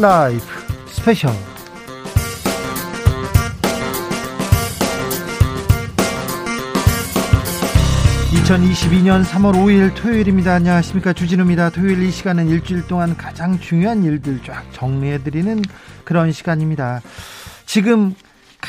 라이브 스페셜 2022년 3월 5일 토요일입니다. 안녕하십니까. 주진우입니다. 토요일 이 시간은 일주일 동안 가장 중요한 일들 쫙 정리해드리는 그런 시간입니다. 지금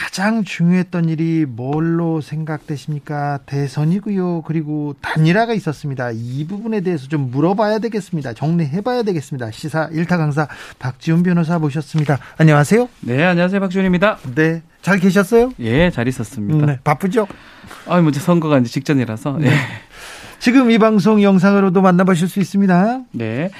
가장 중요했던 일이 뭘로 생각되십니까? 대선이고요. 그리고 단일화가 있었습니다. 이 부분에 대해서 좀 물어봐야 되겠습니다. 정리해봐야 되겠습니다. 시사 일타 강사 박지훈 변호사 모셨습니다. 안녕하세요. 네, 안녕하세요. 박지훈입니다. 네, 잘 계셨어요? 예, 잘 있었습니다. 네, 바쁘죠? 아, 먼저 선거가 이제 직전이라서. 네. 네. 지금 이 방송 영상으로도 만나보실 수 있습니다. 네.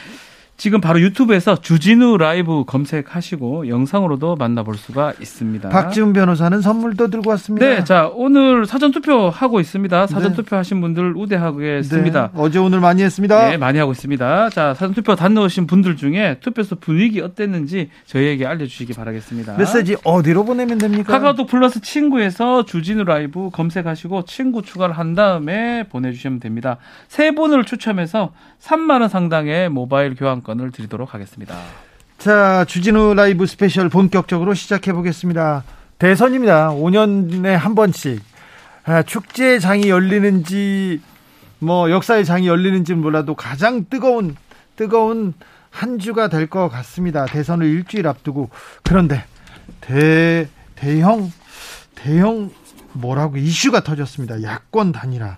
지금 바로 유튜브에서 주진우 라이브 검색하시고 영상으로도 만나볼 수가 있습니다. 박지훈 변호사는 선물도 들고 왔습니다. 네, 자 오늘 사전 투표 하고 있습니다. 사전 네. 투표 하신 분들 우대하겠습니다. 네, 어제 오늘 많이 했습니다. 네, 많이 하고 있습니다. 자 사전 투표 다넣으신 분들 중에 투표소 분위기 어땠는지 저희에게 알려주시기 바라겠습니다. 메시지 어디로 보내면 됩니까? 카카오톡 플러스 친구에서 주진우 라이브 검색하시고 친구 추가를 한 다음에 보내주시면 됩니다. 세 분을 추첨해서 3만 원 상당의 모바일 교환권 을 드리도록 하겠습니다. 자, 주진우 라이브 스페셜 본격적으로 시작해 보겠습니다. 대선입니다. 5년에 한 번씩 아, 축제장이 열리는지 뭐 역사의 장이 열리는지는 몰라도 가장 뜨거운 뜨거운 한 주가 될 것 같습니다. 대선을 일주일 앞두고 그런데 대 대형 대형 뭐라고 이슈가 터졌습니다. 야권 단일화.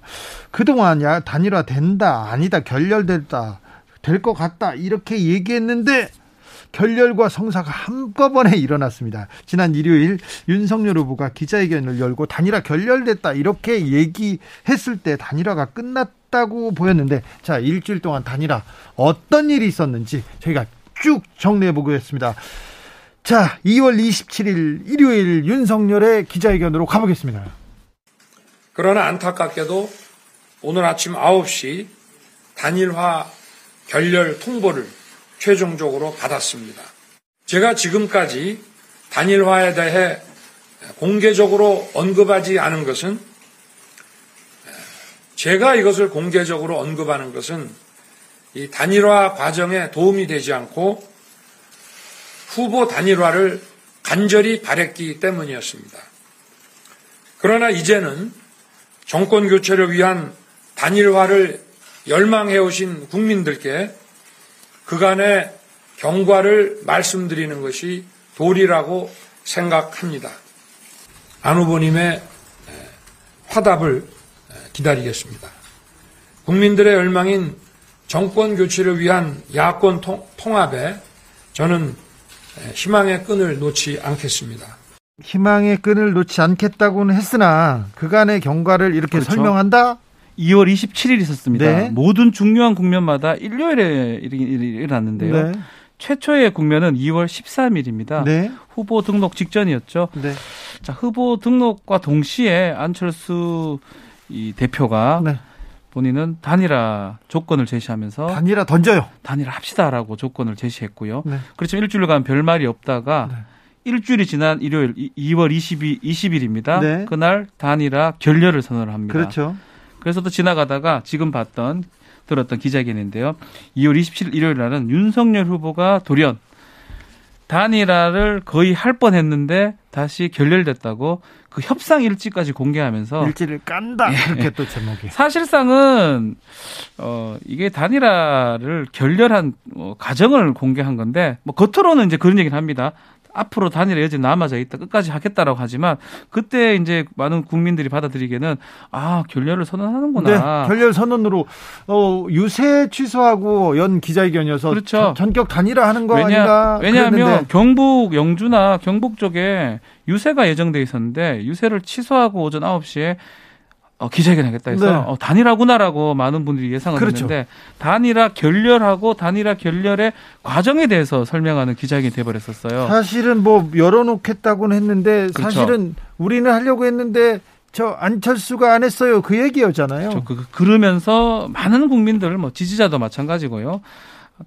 그동안 야 단일화 된다, 아니다, 결렬됐다, 될 것 같다 이렇게 얘기했는데 결렬과 성사가 한꺼번에 일어났습니다. 지난 일요일 윤석열 후보가 기자회견을 열고 단일화 결렬됐다 이렇게 얘기했을 때 단일화가 끝났다고 보였는데 자 일주일 동안 단일화 어떤 일이 있었는지 저희가 쭉 정리해 보겠습니다. 자, 2월 27일 일요일 윤석열의 기자회견으로 가보겠습니다. 그러나 안타깝게도 오늘 아침 9시 단일화 결렬 통보를 최종적으로 받았습니다. 제가 지금까지 단일화에 대해 공개적으로 언급하지 않은 것은 제가 이것을 공개적으로 언급하는 것은 이 단일화 과정에 도움이 되지 않고 후보 단일화를 간절히 바랬기 때문이었습니다. 그러나 이제는 정권 교체를 위한 단일화를 열망해 오신 국민들께 그간의 경과를 말씀드리는 것이 도리라고 생각합니다. 안 후보님의 화답을 기다리겠습니다. 국민들의 열망인 정권 교체를 위한 야권 통합에 저는 희망의 끈을 놓지 않겠습니다. 희망의 끈을 놓지 않겠다고는 했으나 그간의 경과를 이렇게 그렇죠. 설명한다? 2월 27일 있었습니다. 네. 모든 중요한 국면마다 일요일에 일어났는데요. 네. 최초의 국면은 2월 13일입니다. 네. 후보 등록 직전이었죠. 네. 자, 후보 등록과 동시에 안철수 이 대표가 네. 본인은 단일화 조건을 제시하면서 단일화 던져요. 단일화 합시다라고 조건을 제시했고요. 네. 그렇지만 일주일간 별 말이 없다가 네. 일주일이 지난 일요일 2월 22, 20일입니다. 네. 그날 단일화 결렬을 선언을 합니다. 그렇죠. 그래서 또 지나가다가 지금 봤던 들었던 기자회견인데요. 2월 27일 일요일 날은 윤석열 후보가 돌연 단일화를 거의 할 뻔했는데 다시 결렬됐다고 그 협상 일지까지 공개하면서 일지를 깐다 예. 그렇게 또 제목이 사실상은 어 이게 단일화를 결렬한 어, 과정을 공개한 건데 뭐 겉으로는 이제 그런 얘기를 합니다. 앞으로 단일화 여지 남아져 있다 끝까지 하겠다라고 하지만 그때 이제 많은 국민들이 받아들이기에는 아 결렬을 선언하는구나. 네, 결렬 선언으로 어, 유세 취소하고 연 기자회견이어서 그렇죠. 전 격 단일화 하는 거 왜냐, 아닌가? 왜냐하면 그랬는데. 경북 영주나 경북 쪽에 유세가 예정돼 있었는데 유세를 취소하고 오전 9시에 어, 기자회견 하겠다 해서 네. 어, 단일화구나라고 많은 분들이 예상을 그렇죠. 했는데 단일화 결렬하고 단일화 결렬의 과정에 대해서 설명하는 기자회견이 돼버렸었어요. 사실은 뭐 열어놓겠다고는 했는데 그렇죠. 사실은 우리는 하려고 했는데 저 안철수가 안 했어요. 그 얘기였잖아요. 그렇죠. 그, 그러면서 많은 국민들 뭐 지지자도 마찬가지고요.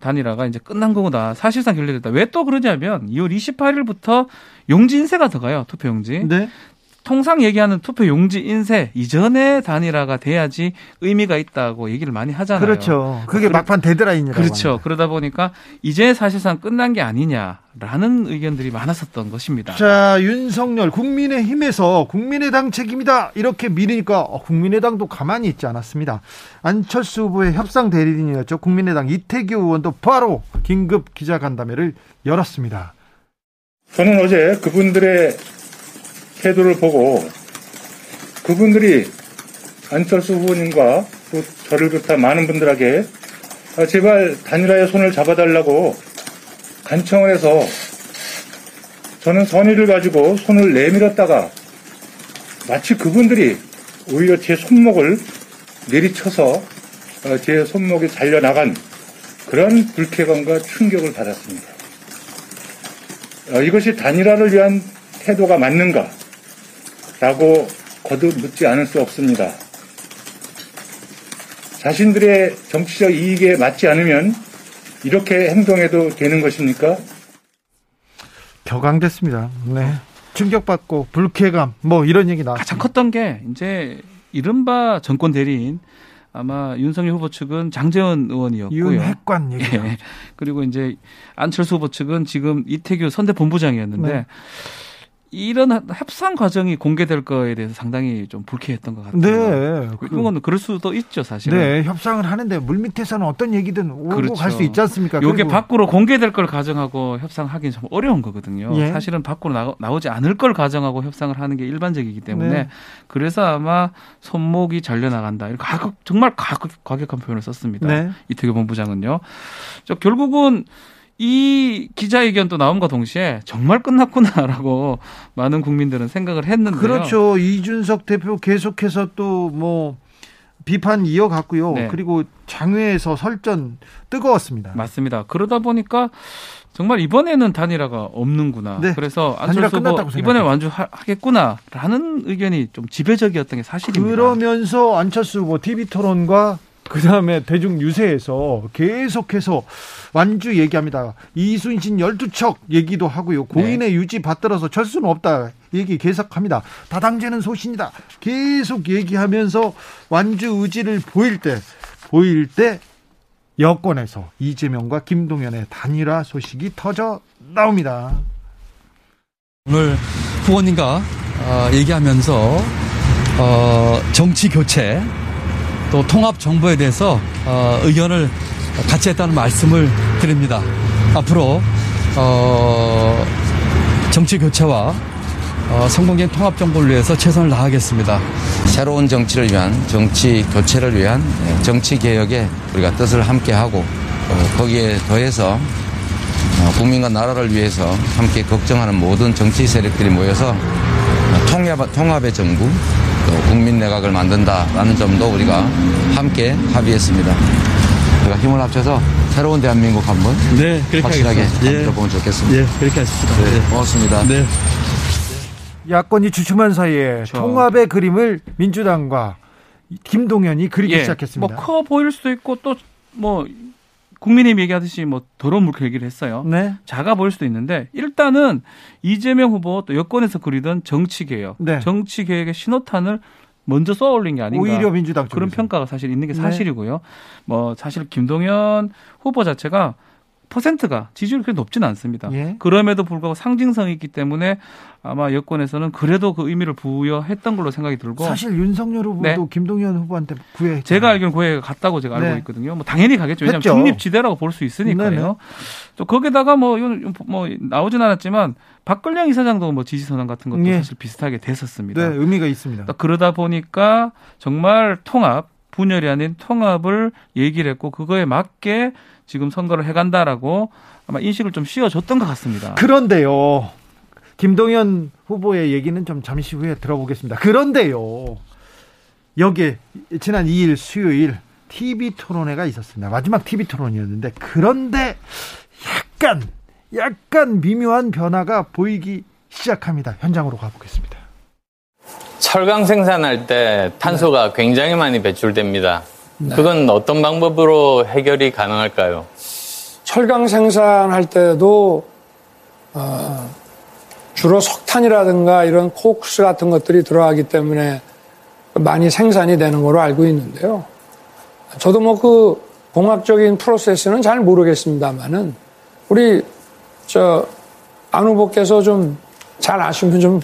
단일화가 이제 끝난 거구나. 사실상 결렬됐다. 왜 또 그러냐면 2월 28일부터 용지 인쇄가 들어가요. 투표 용지. 네. 통상 얘기하는 투표 용지 인쇄 이전에 단일화가 돼야지 의미가 있다고 얘기를 많이 하잖아요. 그렇죠. 그게 막판 데드라인이라고. 그렇죠. 합니다. 그러다 보니까 이제 사실상 끝난 게 아니냐라는 의견들이 많았었던 것입니다. 자, 윤석열 국민의힘에서 국민의당 책임이다 이렇게 밀으니까 어, 국민의당도 가만히 있지 않았습니다. 안철수 후보의 협상 대리인이었죠. 국민의당 이태규 의원도 바로 긴급 기자간담회를 열었습니다. 저는 어제 그분들의 태도를 보고 그분들이 안철수 후보님과 또 저를 비롯한 많은 분들에게 아, 제발 단일화의 손을 잡아달라고 간청을 해서 저는 선의를 가지고 손을 내밀었다가 마치 그분들이 오히려 제 손목을 내리쳐서 어, 제 손목이 잘려나간 그런 불쾌감과 충격을 받았습니다. 어, 이것이 단일화를 위한 태도가 맞는가? 라고 거듭 묻지 않을 수 없습니다. 자신들의 정치적 이익에 맞지 않으면 이렇게 행동해도 되는 것입니까? 격앙됐습니다. 네. 충격받고 불쾌감 뭐 이런 얘기 나왔 가장 컸던 게 이제 이른바 정권 대리인 아마 윤석열 후보 측은 장재원 의원이었고요. 윤핵관 얘기. 예. 그리고 이제 안철수 후보 측은 지금 이태규 선대 본부장이었는데 네. 이런 협상 과정이 공개될 거에 대해서 상당히 좀 불쾌했던 것 같아요. 네. 이건 그럴 수도 있죠, 사실은. 네, 협상을 하는데 물밑에서는 어떤 얘기든 오고 그렇죠. 갈수 있지 않습니까? 이게 밖으로 공개될 걸 가정하고 협상하기는 좀 어려운 거거든요. 예. 사실은 밖으로 나, 오 지 않을 걸 가정하고 협상을 하는 게 일반적이기 때문에 네. 그래서 아마 손목이 잘려 나간다. 이렇게 정말 과격한 표현을 썼습니다. 네. 이태규 본부장은요. 결국은 이 기자회견도 나온과 동시에 정말 끝났구나라고 많은 국민들은 생각을 했는데요. 그렇죠. 이준석 대표 계속해서 또 뭐 비판 이어갔고요. 네. 그리고 장외에서 설전 뜨거웠습니다. 맞습니다. 그러다 보니까 정말 이번에는 단일화가 없는구나. 네. 그래서 안철수 후보 이번에 완주하겠구나라는 의견이 좀 지배적이었던 게 사실입니다. 그러면서 안철수 후보 TV 토론과 그 다음에 대중 유세에서 계속해서 완주 얘기합니다. 이순신 12척 얘기도 하고요. 고인의 네. 유지 받들어서 철수는 없다. 얘기 계속합니다. 다당제는 소신이다. 계속 얘기하면서 완주 의지를 보일 때, 보일 때 여권에서 이재명과 김동연의 단일화 소식이 터져 나옵니다. 오늘 후보님과 어, 얘기하면서 어, 정치 교체 또 통합 정부에 대해서 어, 의견을 같이 했다는 말씀을 드립니다. 앞으로 어, 정치 교체와 어, 성공적인 통합 정부를 위해서 최선을 다하겠습니다. 새로운 정치를 위한 정치 교체를 위한 예, 정치 개혁에 우리가 뜻을 함께하고 어, 거기에 더해서 어, 국민과 나라를 위해서 함께 걱정하는 모든 정치 세력들이 모여서 통합, 통합의 정부 국민 내각을 만든다라는 점도 우리가 함께 합의했습니다. 우리가 힘을 합쳐서 새로운 대한민국 한번 네, 확실하게 만들어보면 예. 좋겠습니다. 예, 그렇게 하십시다. 네, 네. 고맙습니다. 네. 야권이 주춤한 사이에 그렇죠. 통합의 그림을 민주당과 김동연이 그리기 예, 시작했습니다. 뭐 커 보일 수도 있고 또뭐 국민의힘 얘기하듯이 뭐 더러운 물결 얘기를 했어요. 네. 작아 보일 수도 있는데 일단은 이재명 후보 또 여권에서 그리던 정치 개혁, 네. 정치 개혁의 신호탄을 먼저 쏘아 올린 게 아닌가. 오히려 민주당 그런 평가가 사실 있는 게 네. 사실이고요. 네. 뭐 사실 김동연 후보 자체가 퍼센트가 지지율이 그렇게 높지는 않습니다. 예. 그럼에도 불구하고 상징성이 있기 때문에 아마 여권에서는 그래도 그 의미를 부여했던 걸로 생각이 들고 사실 윤석열 후보도 네. 김동연 후보한테 구애 제가 알기로는 구애 갔다고 제가 알고 네. 있거든요. 뭐 당연히 가겠죠. 왜냐하면 했죠. 중립지대라고 볼 수 있으니까요. 네네. 또 거기다가 뭐, 뭐 나오진 않았지만 박근영 이사장도 뭐 지지 선언 같은 것도 예. 사실 비슷하게 됐었습니다. 네, 의미가 있습니다. 그러다 보니까 정말 통합 분열이 아닌 통합을 얘기를 했고 그거에 맞게 지금 선거를 해간다라고 아마 인식을 좀 씌워줬던 것 같습니다. 그런데요. 김동연 후보의 얘기는 좀 잠시 후에 들어보겠습니다. 그런데요. 여기에 지난 2일 수요일 TV 토론회가 있었습니다. 마지막 TV 토론이었는데 그런데 약간 약간 미묘한 변화가 보이기 시작합니다. 현장으로 가보겠습니다. 철강 생산할 때 탄소가 네. 굉장히 많이 배출됩니다. 네. 그건 어떤 방법으로 해결이 가능할까요? 철강 생산할 때도 어, 주로 석탄이라든가 이런 코크스 같은 것들이 들어가기 때문에 많이 생산이 되는 걸로 알고 있는데요. 저도 뭐 그 공학적인 프로세스는 잘 모르겠습니다만은 우리 저 안 후보께서 좀 잘 아시면 좀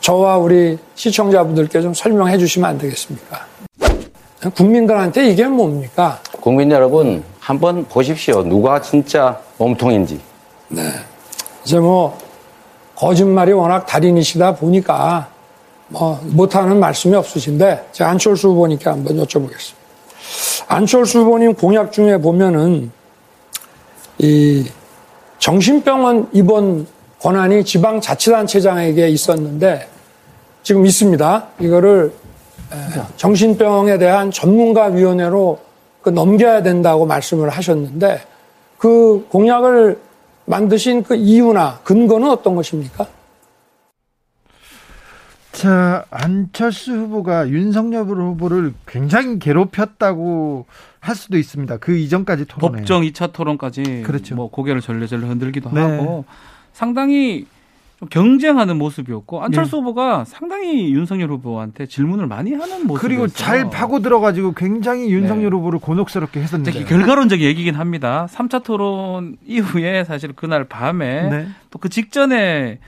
저와 우리 시청자분들께 좀 설명해 주시면 안 되겠습니까? 국민들한테 이게 뭡니까? 국민 여러분 한번 보십시오. 누가 진짜 몸통인지. 네. 이제 뭐 거짓말이 워낙 달인이시다 보니까 뭐 못하는 말씀이 없으신데 제가 안철수 후보님께 한번 여쭤보겠습니다. 안철수 후보님 공약 중에 보면은 이 정신병원 입원 권한이 지방자치단체장에게 있었는데 지금 있습니다. 이거를 정신병에 대한 전문가위원회로 그 넘겨야 된다고 말씀을 하셨는데 그 공약을 만드신 그 이유나 근거는 어떤 것입니까? 자, 안철수 후보가 윤석열 후보를 굉장히 괴롭혔다고 할 수도 있습니다. 그 이전까지 토론에. 법정 2차 토론까지 그렇죠. 뭐 고개를 절레절레 흔들기도 네. 하고 상당히 좀 경쟁하는 모습이었고 안철수 네. 후보가 상당히 윤석열 후보한테 질문을 많이 하는 모습 그리고 잘 파고 들어가지고 굉장히 윤석열 네. 후보를 곤혹스럽게 했었는데 결과론적 얘기긴 합니다. 3차 토론 이후에 사실 그날 밤에 네. 또그 직전에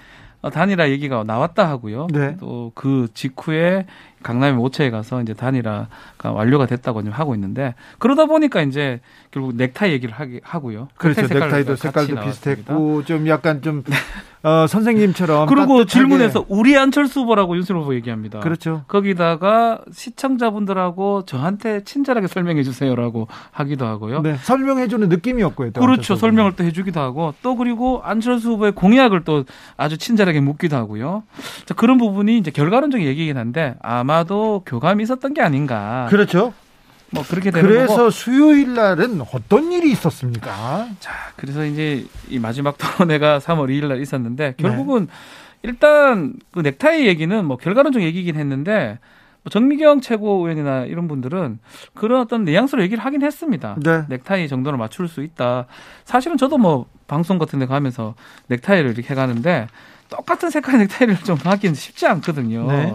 단일화 얘기가 나왔다 하고요. 네. 또그 직후에 강남의 모처에 가서 이제 단일화가 완료가 됐다고 하고 있는데 그러다 보니까 이제 결국 넥타이 얘기를 하기 하고요. 그렇죠. 넥타이도 색깔도 비슷했고 좀 약간 좀 어, 선생님처럼 그리고 따뜻하게. 질문에서 우리 안철수 후보라고 윤석열 후보 얘기합니다. 그렇죠. 거기다가 시청자분들하고 저한테 친절하게 설명해 주세요라고 하기도 하고요. 네, 설명해 주는 느낌이었고요. 그렇죠. 설명을 또 해주기도 하고 또 그리고 안철수 후보의 공약을 또 아주 친절하게 묻기도 하고요. 자, 그런 부분이 이제 결과론적인 얘기긴 한데 아마 도 교감이 있었던 게 아닌가. 그렇죠. 뭐 그렇게 되는 그래서 거고. 수요일 날은 어떤 일이 있었습니까? 자, 그래서 이제 이 마지막 토론회가 3월 2일 날 있었는데 결국은 네. 일단 그 넥타이 얘기는 뭐 결과론적 얘기긴 했는데 뭐 정미경 최고위원이나 이런 분들은 그런 어떤 뉘앙스로 얘기를 하긴 했습니다. 네. 넥타이 정도를 맞출 수 있다. 사실은 저도 뭐 방송 같은 데 가면서 넥타이를 이렇게 해 가는데 똑같은 색깔의 넥타이를 좀 하기는 쉽지 않거든요. 네.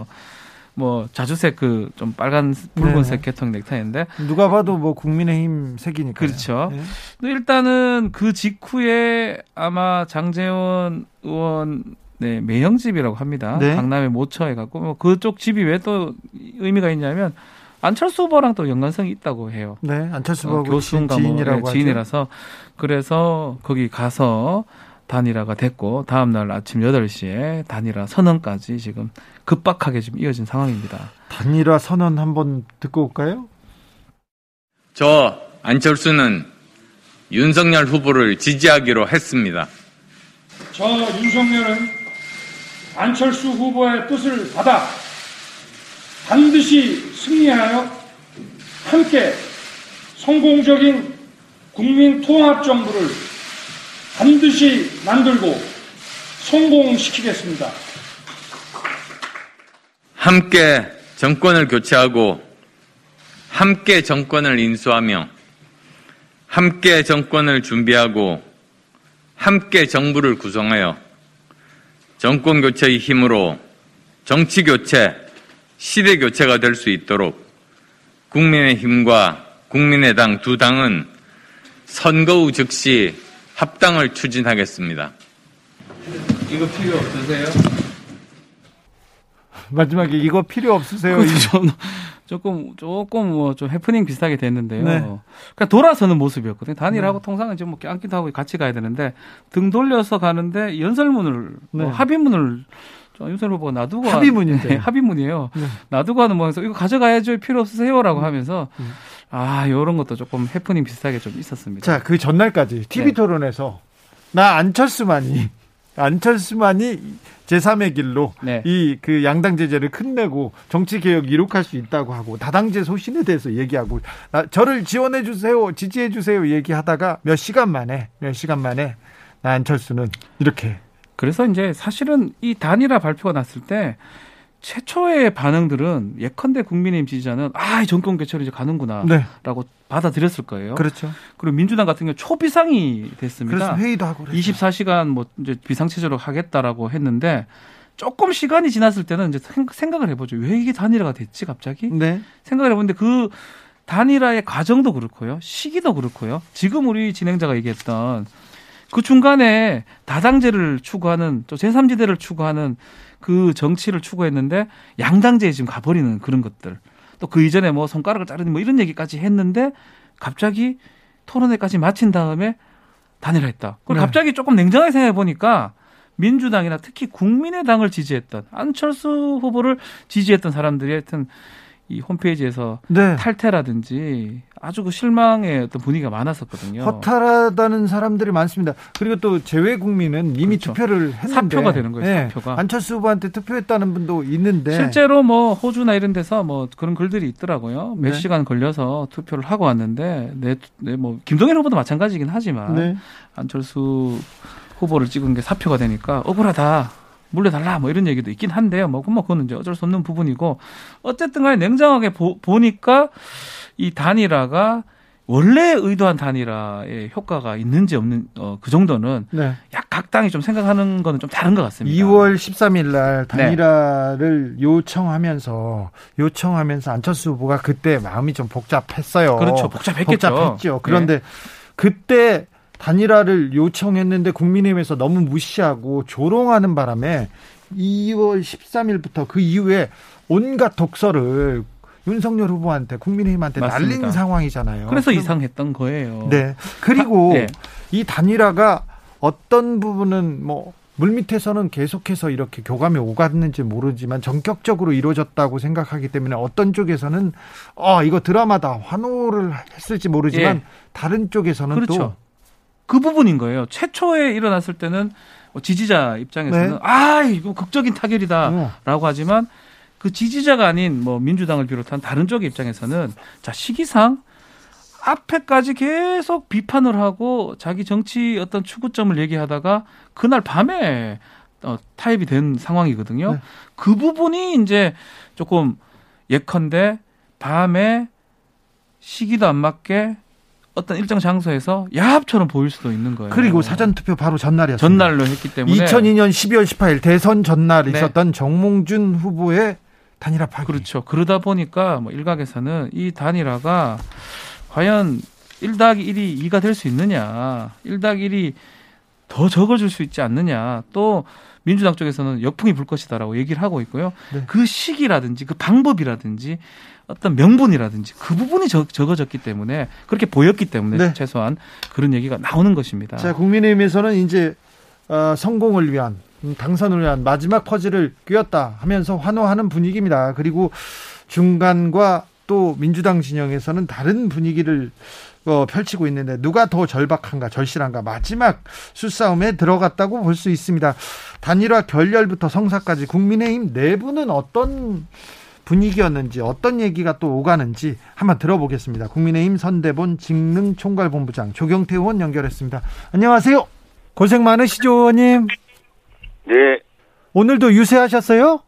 뭐 자주색 그 좀 빨간 붉은색 네. 계통 넥타이인데 누가 봐도 뭐 국민의힘 색이니까 그렇죠. 네. 일단은 그 직후에 아마 장재원 의원 네, 매형집이라고 합니다. 네. 강남의 모처에 갖고 뭐 그쪽 집이 왜 또 의미가 있냐면 안철수 후보랑 또 연관성이 있다고 해요. 네, 안철수 후보 어, 교수인가 지인이라고 뭐, 네, 지인이라서 그래서 거기 가서 단일화가 됐고 다음 날 아침 8시에 단일화 선언까지 지금 급박하게 지금 이어진 상황입니다. 단일화 선언 한번 듣고 올까요? 저 안철수는 윤석열 후보를 지지하기로 했습니다. 저 윤석열은 안철수 후보의 뜻을 받아 반드시 승리하여 함께 성공적인 국민 통합 정부를 반드시 만들고 성공시키겠습니다. 함께 정권을 교체하고 함께 정권을 인수하며 함께 정권을 준비하고 함께 정부를 구성하여 정권 교체의 힘으로 정치 교체, 시대 교체가 될 수 있도록 국민의 힘과 국민의당 두 당은 선거 후 즉시 합당을 추진하겠습니다. 이거 필요 없으세요? 마지막에 이거 필요 없으세요? 좀 조금 조금 뭐 좀 해프닝 비슷하게 됐는데요. 네. 그러니까 돌아서는 모습이었거든요. 단일하고 네. 통상은 지금 뭐 앉기도 하고 같이 가야 되는데 등 돌려서 가는데 연설문을 네. 뭐 합의문을 윤석열 후보가 놔두고 합의문인데 네, 합의문이에요. 네. 놔두고 하는 뭐해서 이거 가져가야죠 필요 없으세요라고 음. 하면서 음. 아 이런 것도 조금 해프닝 비슷하게 좀 있었습니다. 자 그 전날까지 TV 네. 토론에서 나 안철수만이 안철수만이 제3의 길로 네. 이그 양당 제재를 끝내고 정치 개혁 이룩할 수 있다고 하고 다당제 소신에 대해서 얘기하고 나, 저를 지원해 주세요, 지지해 주세요 얘기하다가 몇 시간 만에 몇 시간 만에 나 안철수는 이렇게 그래서 이제 사실은 이 단일화 발표가 났을 때 최초의 반응들은 예컨대 국민의힘 지지자는 아, 정권 개최로 이제 가는구나라고 네. 받아들였을 거예요. 그렇죠. 그리고 민주당 같은 경우 초비상이 됐습니다. 그래서 회의도 하고 그랬죠. 24시간 뭐 이제 비상체제로 하겠다라고 했는데 조금 시간이 지났을 때는 이제 생각을 해보죠. 왜 이게 단일화가 됐지 갑자기? 네. 생각을 해보는데 그 단일화의 과정도 그렇고요, 시기도 그렇고요. 지금 우리 진행자가 얘기했던 그 중간에 다당제를 추구하는 또 제3지대를 추구하는 그 정치를 추구했는데 양당제에 지금 가버리는 그런 것들. 또 그 이전에 뭐 손가락을 자르는 뭐 이런 얘기까지 했는데 갑자기 토론회까지 마친 다음에 단일화했다. 그리고 네. 갑자기 조금 냉정하게 생각해 보니까 민주당이나 특히 국민의당을 지지했던 안철수 후보를 지지했던 사람들이 하여튼 이 홈페이지에서 네. 탈퇴라든지 아주 그 실망의 어떤 분위기가 많았었거든요. 허탈하다는 사람들이 많습니다. 그리고 또 제외 국민은 이미 그렇죠. 투표를 했는데 사표가 되는 거예요. 네. 사표가 안철수 후보한테 투표했다는 분도 있는데 실제로 뭐 호주나 이런 데서 뭐 그런 글들이 있더라고요. 몇 네. 시간 걸려서 투표를 하고 왔는데 내뭐 김동연 후보도 마찬가지긴 하지만 네. 안철수 후보를 찍은 게 사표가 되니까 억울하다. 물려달라 뭐 이런 얘기도 있긴 한데요. 뭐, 뭐 그거는 이제 어쩔 수 없는 부분이고 어쨌든 간에 냉정하게 보, 보니까 이 단일화가 원래 의도한 단일화의 효과가 있는지 없는 어, 그 정도는 네. 약각 당이 좀 생각하는 거는 좀 다른 것 같습니다. 2월 13일 날 단일화를 네. 요청하면서 요청하면서 안철수 후보가 그때 마음이 좀 복잡했어요. 그렇죠. 복잡했겠죠. 복잡했죠. 그런데 네. 그때 단일화를 요청했는데 국민의힘에서 너무 무시하고 조롱하는 바람에 2월 13일부터 그 이후에 온갖 독서를 윤석열 후보한테 국민의힘한테 맞습니다. 날린 상황이잖아요. 그래서 이상했던 거예요. 네. 그리고 아, 네. 이 단일화가 어떤 부분은 뭐 물밑에서는 계속해서 이렇게 교감이 오갔는지 모르지만 전격적으로 이루어졌다고 생각하기 때문에 어떤 쪽에서는 어 이거 드라마다 환호를 했을지 모르지만 예. 다른 쪽에서는 그렇죠. 또 그 부분인 거예요. 최초에 일어났을 때는 뭐 지지자 입장에서는 네. 아 이거 극적인 타결이다라고 네. 하지만 그 지지자가 아닌 뭐 민주당을 비롯한 다른 쪽의 입장에서는 자 시기상 앞에까지 계속 비판을 하고 자기 정치 어떤 추구점을 얘기하다가 그날 밤에 어, 타협이 된 상황이거든요. 네. 그 부분이 이제 조금 예컨대 밤에 시기도 안 맞게 어떤 일정 장소에서 야합처럼 보일 수도 있는 거예요. 그리고 사전 투표 바로 전날이었습니다. 전날로 했기 때문에 2002년 12월 18일 대선 전날 네. 있었던 정몽준 후보의 단일화 파기. 그렇죠. 그러다 보니까 뭐 일각에서는 이 단일화가 과연 1 더하기 1이 2가 될 수 있느냐, 1 더하기 1이 더 적어질 수 있지 않느냐, 또 민주당 쪽에서는 역풍이 불 것이다라고 얘기를 하고 있고요. 네. 그 시기라든지 그 방법이라든지 어떤 명분이라든지 그 부분이 적, 적어졌기 때문에 그렇게 보였기 때문에 네. 최소한 그런 얘기가 나오는 것입니다. 자, 국민의힘에서는 이제 어, 성공을 위한 당선을 위한 마지막 퍼즐을 꿰었다 하면서 환호하는 분위기입니다. 그리고 중간과 또 민주당 진영에서는 다른 분위기를 어, 펼치고 있는데 누가 더 절박한가 절실한가 마지막 수싸움에 들어갔다고 볼 수 있습니다. 단일화 결렬부터 성사까지 국민의힘 내부는 어떤 분위기였는지 어떤 얘기가 또 오가는지 한번 들어보겠습니다. 국민의힘 선대본 직능 총괄본부장 조경태 의원 연결했습니다. 안녕하세요. 고생 많으시죠, 의원님. 네. 오늘도 유세하셨어요?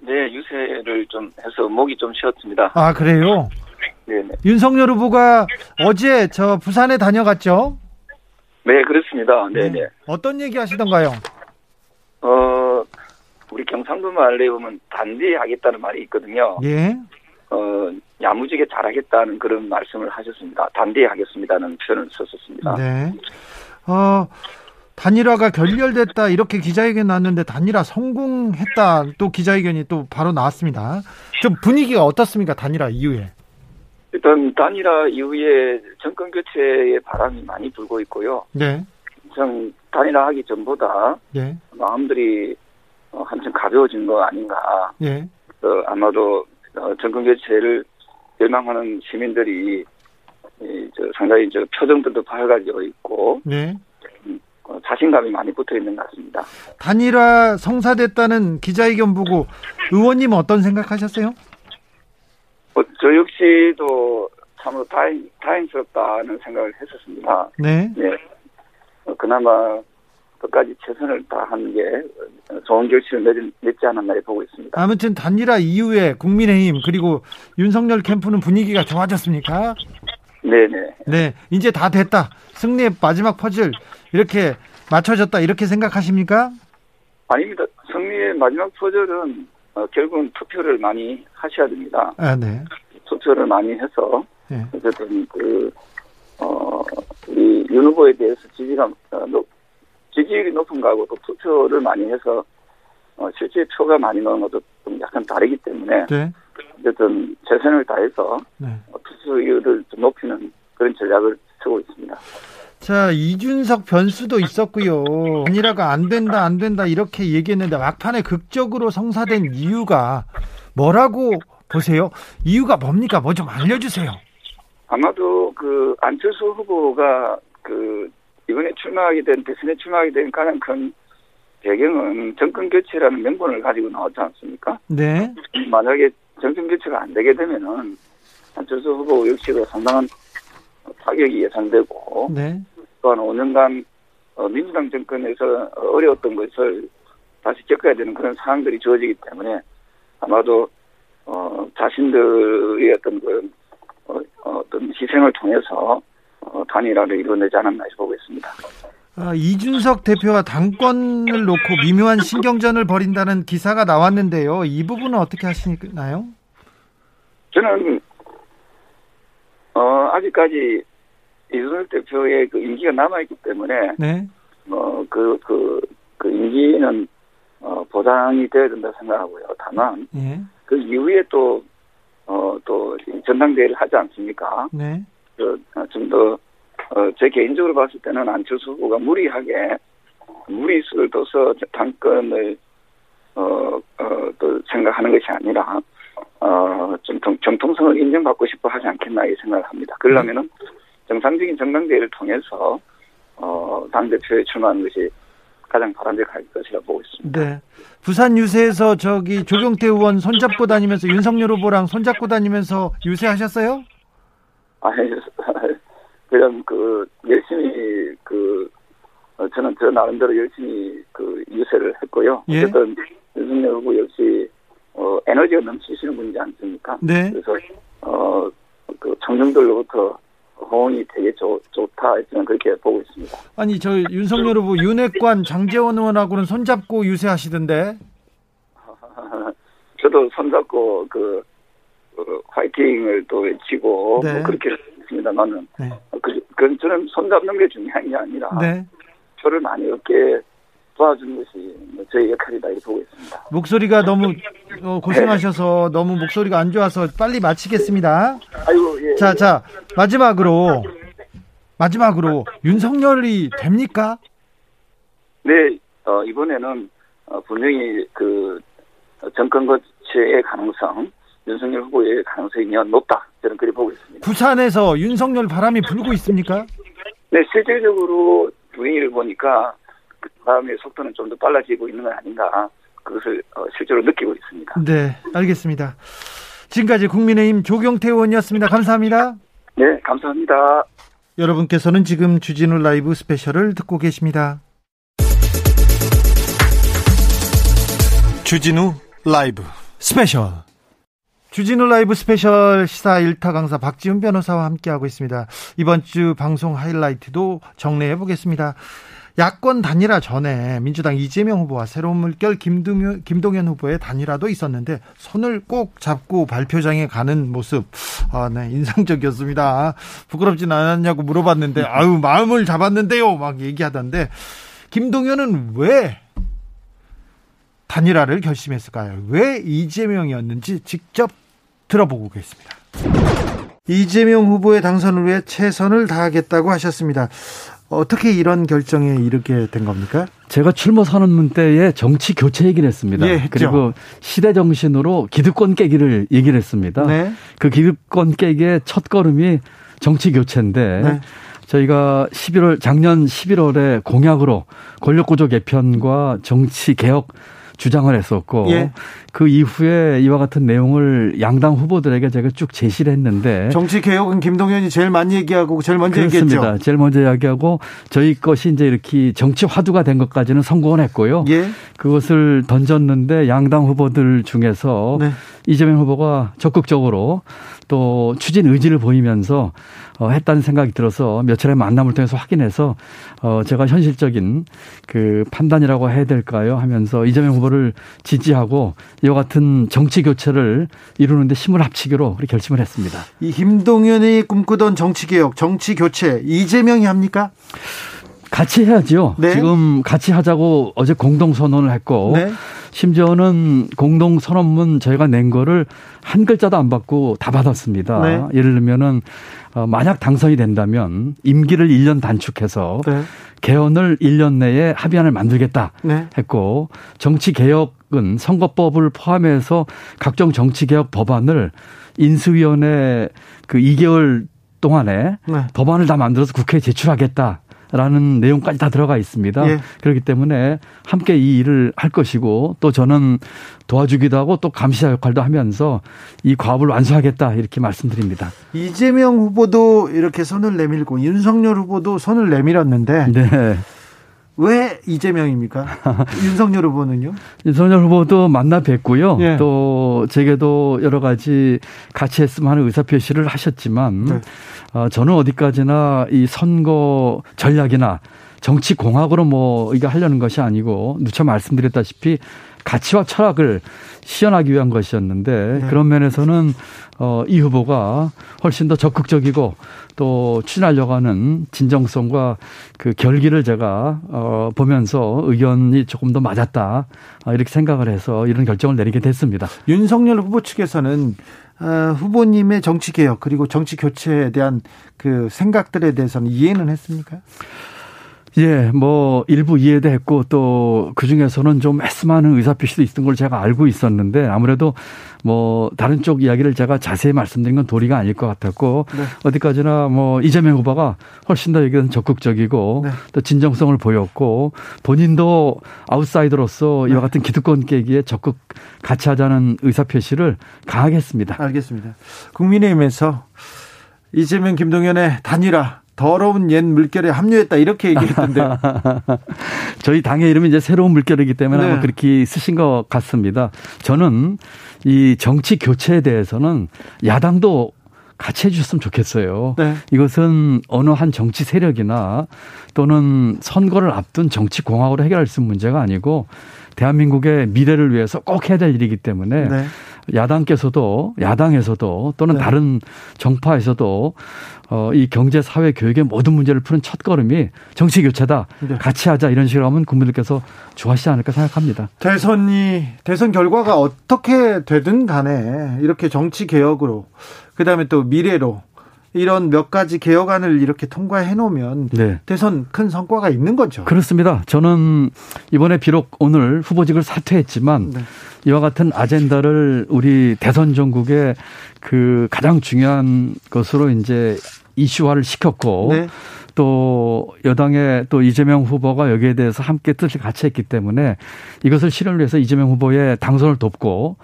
네, 유세를 좀 해서 목이 좀 쉬었습니다. 아, 그래요? 네네. 윤석열 후보가 어제 저 부산에 다녀갔죠? 네, 그렇습니다. 네네. 네. 어떤 얘기 하시던가요? 어, 우리 경상도 말에 보면 단디하겠다는 말이 있거든요. 예. 어, 야무지게 잘하겠다는 그런 말씀을 하셨습니다. 단디하겠습니다는 표현을 썼었습니다. 네. 어, 단일화가 결렬됐다 이렇게 기자회견 나왔는데 단일화 성공했다 또 기자회견이 또 바로 나왔습니다. 좀 분위기가 어떻습니까 단일화 이후에? 일단 단일화 이후에 정권 교체의 바람이 많이 불고 있고요. 네. 좀 단일화하기 전보다 네. 마음들이 어, 한층 가벼워진 거 아닌가. 예. 어, 아마도 어, 정권 교체를 열망하는 시민들이 이, 저, 상당히 저 표정들도 밝아져 있고. 네. 음, 어, 자신감이 많이 붙어 있는 것 같습니다. 단일화 성사됐다는 기자회견 보고 의원님 어떤 생각하셨어요? 어, 저 역시도 참으로 다행, 다행스럽다는 생각을 했었습니다. 네. 네. 어, 그나마 끝까지 최선을 다하는 게 좋은 결실을 맺지 않았나 보고 있습니다. 아무튼 단일화 이후에 국민의힘 그리고 윤석열 캠프는 분위기가 좋아졌습니까? 네네. 네, 이제 다 됐다. 승리의 마지막 퍼즐 이렇게 맞춰졌다 이렇게 생각하십니까? 아닙니다. 승리의 마지막 퍼즐은 어, 결국은 투표를 많이 하셔야 됩니다. 아, 네. 투표를 많이 해서 네. 어쨌든 그 어, 이윤 후보에 대해서 지지가 어, 높, 지지율이 높은 거하고 또 투표를 많이 해서 어, 실제 표가 많이 나오는 것도 좀 약간 다르기 때문에 네. 어쨌든 최선을 다해서 네. 어, 투표율을 좀 높이는 그런 전략을 쓰고 있습니다. 자, 이준석 변수도 있었고요. 아니라가 안 된다, 안 된다 이렇게 얘기했는데 막판에 극적으로 성사된 이유가 뭐라고 보세요? 이유가 뭡니까? 뭐 좀 알려주세요. 아마도 그 안철수 후보가 그 이번에 출마하게 된 대선에 출마하게 된 가장 큰 배경은 정권 교체라는 명분을 가지고 나왔지 않습니까? 네. 만약에 정권 교체가 안 되게 되면은 안철수 후보 역시도 상당한 타격이 예상되고 네. 또한 5년간 어, 민주당 정권에서 어려웠던 것을 다시 겪어야 되는 그런 상황들이 주어지기 때문에 아마도 어, 자신들의 어떤 그 어, 어떤 희생을 통해서 어, 단일화를 이루어내지 않았나 보고 있습니다. 아, 이준석 대표가 당권을 놓고 미묘한 신경전을 벌인다는 기사가 나왔는데요. 이 부분은 어떻게 하시나요? 저는 어, 아직까지 이준석 대표의 그 임기가 남아있기 때문에, 네. 어, 그, 그, 그 임기는, 어, 보장이 돼야 된다 생각하고요. 다만, 네. 그 이후에 또, 어, 또, 전당대회를 하지 않습니까? 네. 그, 어, 좀 더, 어, 제 개인적으로 봤을 때는 안철수 후보가 무리하게, 무리수를 둬서 당권을, 어, 어, 또 생각하는 것이 아니라, 어, 좀 정통성을 인정받고 싶어 하지 않겠나 이 생각을 합니다. 그러려면은 정상적인 정당대회를 통해서 어, 당대표에 출마하는 것이 가장 바람직할 것이라 보고 있습니다. 네. 부산 유세에서 저기 조경태 의원 손잡고 다니면서 윤석열 후보랑 손잡고 다니면서 유세하셨어요? 아, 그냥 그 열심히 그 어, 저는 저 나름대로 열심히 그 유세를 했고요. 예? 어쨌든 윤석열 후보 역시 어, 에너지가 넘치시는 분이지 않습니까? 네. 그래서 어, 그 청중들로부터 호응이 되게 좋, 좋다 저는 그렇게 보고 있습니다. 아니 저 윤석열 후보 윤핵관 장재원 의원하고는 손잡고 유세하시던데. 저도 손잡고 그, 그 화이팅을 또 외치고 네. 뭐 그렇게 했습니다만은 네. 그, 그 저는 손잡는 게 중요한 게 아니라 네. 저를 많이 얻게 도와주는 것이 저희 역할이다 이렇게 보고 있습니다. 목소리가 너무 어, 고생하셔서 네. 너무 목소리가 안 좋아서 빨리 마치겠습니다. 아이고, 예, 자, 예. 자, 마지막으로 마지막으로 윤석열이 됩니까? 네, 어, 이번에는 어, 분명히 그 정권 거체의 가능성, 윤석열 후보의 가능성이 높다. 저는 그렇게 보고 있습니다. 부산에서 윤석열 바람이 불고 있습니까? 네, 실질적으로 분위기를 보니까 그 다음에 속도는 좀 더 빨라지고 있는 건 아닌가 그것을 어, 실제로 느끼고 있습니다. 네, 알겠습니다. 지금까지 국민의힘 조경태 의원이었습니다. 감사합니다. 네, 감사합니다. 여러분께서는 지금 주진우 라이브 스페셜을 듣고 계십니다. 주진우 라이브 스페셜 주진우 라이브 스페셜 시사 1타 강사 박지훈 변호사와 함께하고 있습니다. 이번 주 방송 하이라이트도 정리해 보겠습니다. 야권 단일화 전에 민주당 이재명 후보와 새로운 물결 김동연, 김동연 후보의 단일화도 있었는데 손을 꼭 잡고 발표장에 가는 모습 아, 네, 인상적이었습니다. 부끄럽진 않았냐고 물어봤는데 아유 마음을 잡았는데요 막 얘기하던데 김동연은 왜 단일화를 결심했을까요? 왜 이재명이었는지 직접 들어보고 겠습니다. 이재명 후보의 당선을 위해 최선을 다하겠다고 하셨습니다. 어떻게 이런 결정에 이르게 된 겁니까? 제가 출마 선언문 때에 정치 교체 얘기를 했습니다. 예, 그리고 시대 정신으로 기득권 깨기를 얘기를 했습니다. 네. 그 기득권 깨기의 첫 걸음이 정치 교체인데 네. 저희가 11월 작년 11월에 공약으로 권력구조 개편과 정치 개혁 주장을 했었고 예. 그 이후에 이와 같은 내용을 양당 후보들에게 제가 쭉 제시를 했는데 정치 개혁은 김동연이 제일 많이 얘기하고 제일 먼저 그렇습니다. 얘기했죠. 제일 먼저 이야기하고 저희 것이 이제 이렇게 정치 화두가 된 것까지는 성공을 했고요. 예. 그것을 던졌는데 양당 후보들 중에서 네. 이재명 후보가 적극적으로 또 추진 의지를 보이면서 어, 했다는 생각이 들어서 며칠의 만남을 통해서 확인해서 어, 제가 현실적인 그 판단이라고 해야 될까요 하면서 이재명 후보를 지지하고 이와 같은 정치 교체를 이루는데 힘을 합치기로 그렇게 결심을 했습니다. 이 김동연이 꿈꾸던 정치 개혁, 정치 교체 이재명이 합니까? 같이 해야죠. 네. 지금 같이 하자고 어제 공동 선언을 했고 네. 심지어는 공동 선언문 저희가 낸 거를 한 글자도 안 받고 다 받았습니다. 네. 예를 들면은 어, 만약 당선이 된다면 임기를 1년 단축해서 네. 개헌을 1년 내에 합의안을 만들겠다 네. 했고 정치 개혁은 선거법을 포함해서 각종 정치 개혁 법안을 인수위원회 그 2개월 동안에 네. 법안을 다 만들어서 국회에 제출하겠다. 라는 내용까지 다 들어가 있습니다. 예. 그렇기 때문에 함께 이 일을 할 것이고 또 저는 도와주기도 하고 또 감시자 역할도 하면서 이 과업을 완수하겠다 이렇게 말씀드립니다. 이재명 후보도 이렇게 손을 내밀고 윤석열 후보도 손을 내밀었는데 네. 왜 이재명입니까? 윤석열 후보는요? 윤석열 후보도 만나 뵙고요. 예. 또 제게도 여러 가지 같이 했으면 하는 의사표시를 하셨지만 네. 어, 저는 어디까지나 이 선거 전략이나 정치 공학으로 뭐 이거 하려는 것이 아니고 누차 말씀드렸다시피 가치와 철학을 시연하기 위한 것이었는데 네. 그런 면에서는 어, 이 후보가 훨씬 더 적극적이고 또 추진하려고 하는 진정성과 그 결기를 제가 어, 보면서 의견이 조금 더 맞았다 어, 이렇게 생각을 해서 이런 결정을 내리게 됐습니다. 윤석열 후보 측에서는 어, 후보님의 정치 개혁 그리고 정치 교체에 대한 그 생각들에 대해서는 이해는 했습니까? 예, 뭐 일부 이해도 했고 또 그 중에서는 좀 애쓰하는 의사표시도 있던 걸 제가 알고 있었는데 아무래도 뭐 다른 쪽 이야기를 제가 자세히 말씀드린 건 도리가 아닐 것 같았고 네. 어디까지나 뭐 이재명 후보가 훨씬 더 여기는 적극적이고 네. 또 진정성을 보였고 본인도 아웃사이더로서 네. 이와 같은 기득권 깨기에 적극 같이 하자는 의사표시를 강하게 했습니다. 알겠습니다. 국민의힘에서 이재명 김동연의 단일화 더러운 옛 물결에 합류했다 이렇게 얘기했던데 저희 당의 이름이 이제 새로운 물결이기 때문에 네. 아마 그렇게 쓰신 것 같습니다. 저는 이 정치 교체에 대해서는 야당도 같이 해주셨으면 좋겠어요. 네. 이것은 어느 한 정치 세력이나 또는 선거를 앞둔 정치 공학으로 해결할 수 있는 문제가 아니고 대한민국의 미래를 위해서 꼭 해야 될 일이기 때문에 네. 야당께서도 야당에서도 또는 네. 다른 정파에서도 어, 이 경제 사회 교육의 모든 문제를 푸는 첫 걸음이 정치 교체다. 네. 같이 하자 이런 식으로 하면 국민들께서 좋아하시지 않을까 생각합니다. 대선이 대선 결과가 어떻게 되든 간에 이렇게 정치 개혁으로 그다음에 또 미래로 이런 몇 가지 개혁안을 이렇게 통과해 놓으면 네. 대선 큰 성과가 있는 거죠. 그렇습니다. 저는 이번에 비록 오늘 후보직을 사퇴했지만 네. 이와 같은 아젠다를 우리 대선 전국에 그 가장 중요한 것으로 이제 이슈화를 시켰고 네. 또 여당의 또 이재명 후보가 여기에 대해서 함께 뜻을 같이 했기 때문에 이것을 실현을 위해서 이재명 후보의 당선을 돕고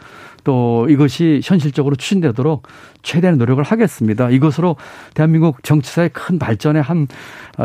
또 이것이 현실적으로 추진되도록 최대한 노력을 하겠습니다. 이것으로 대한민국 정치사의 큰 발전에 한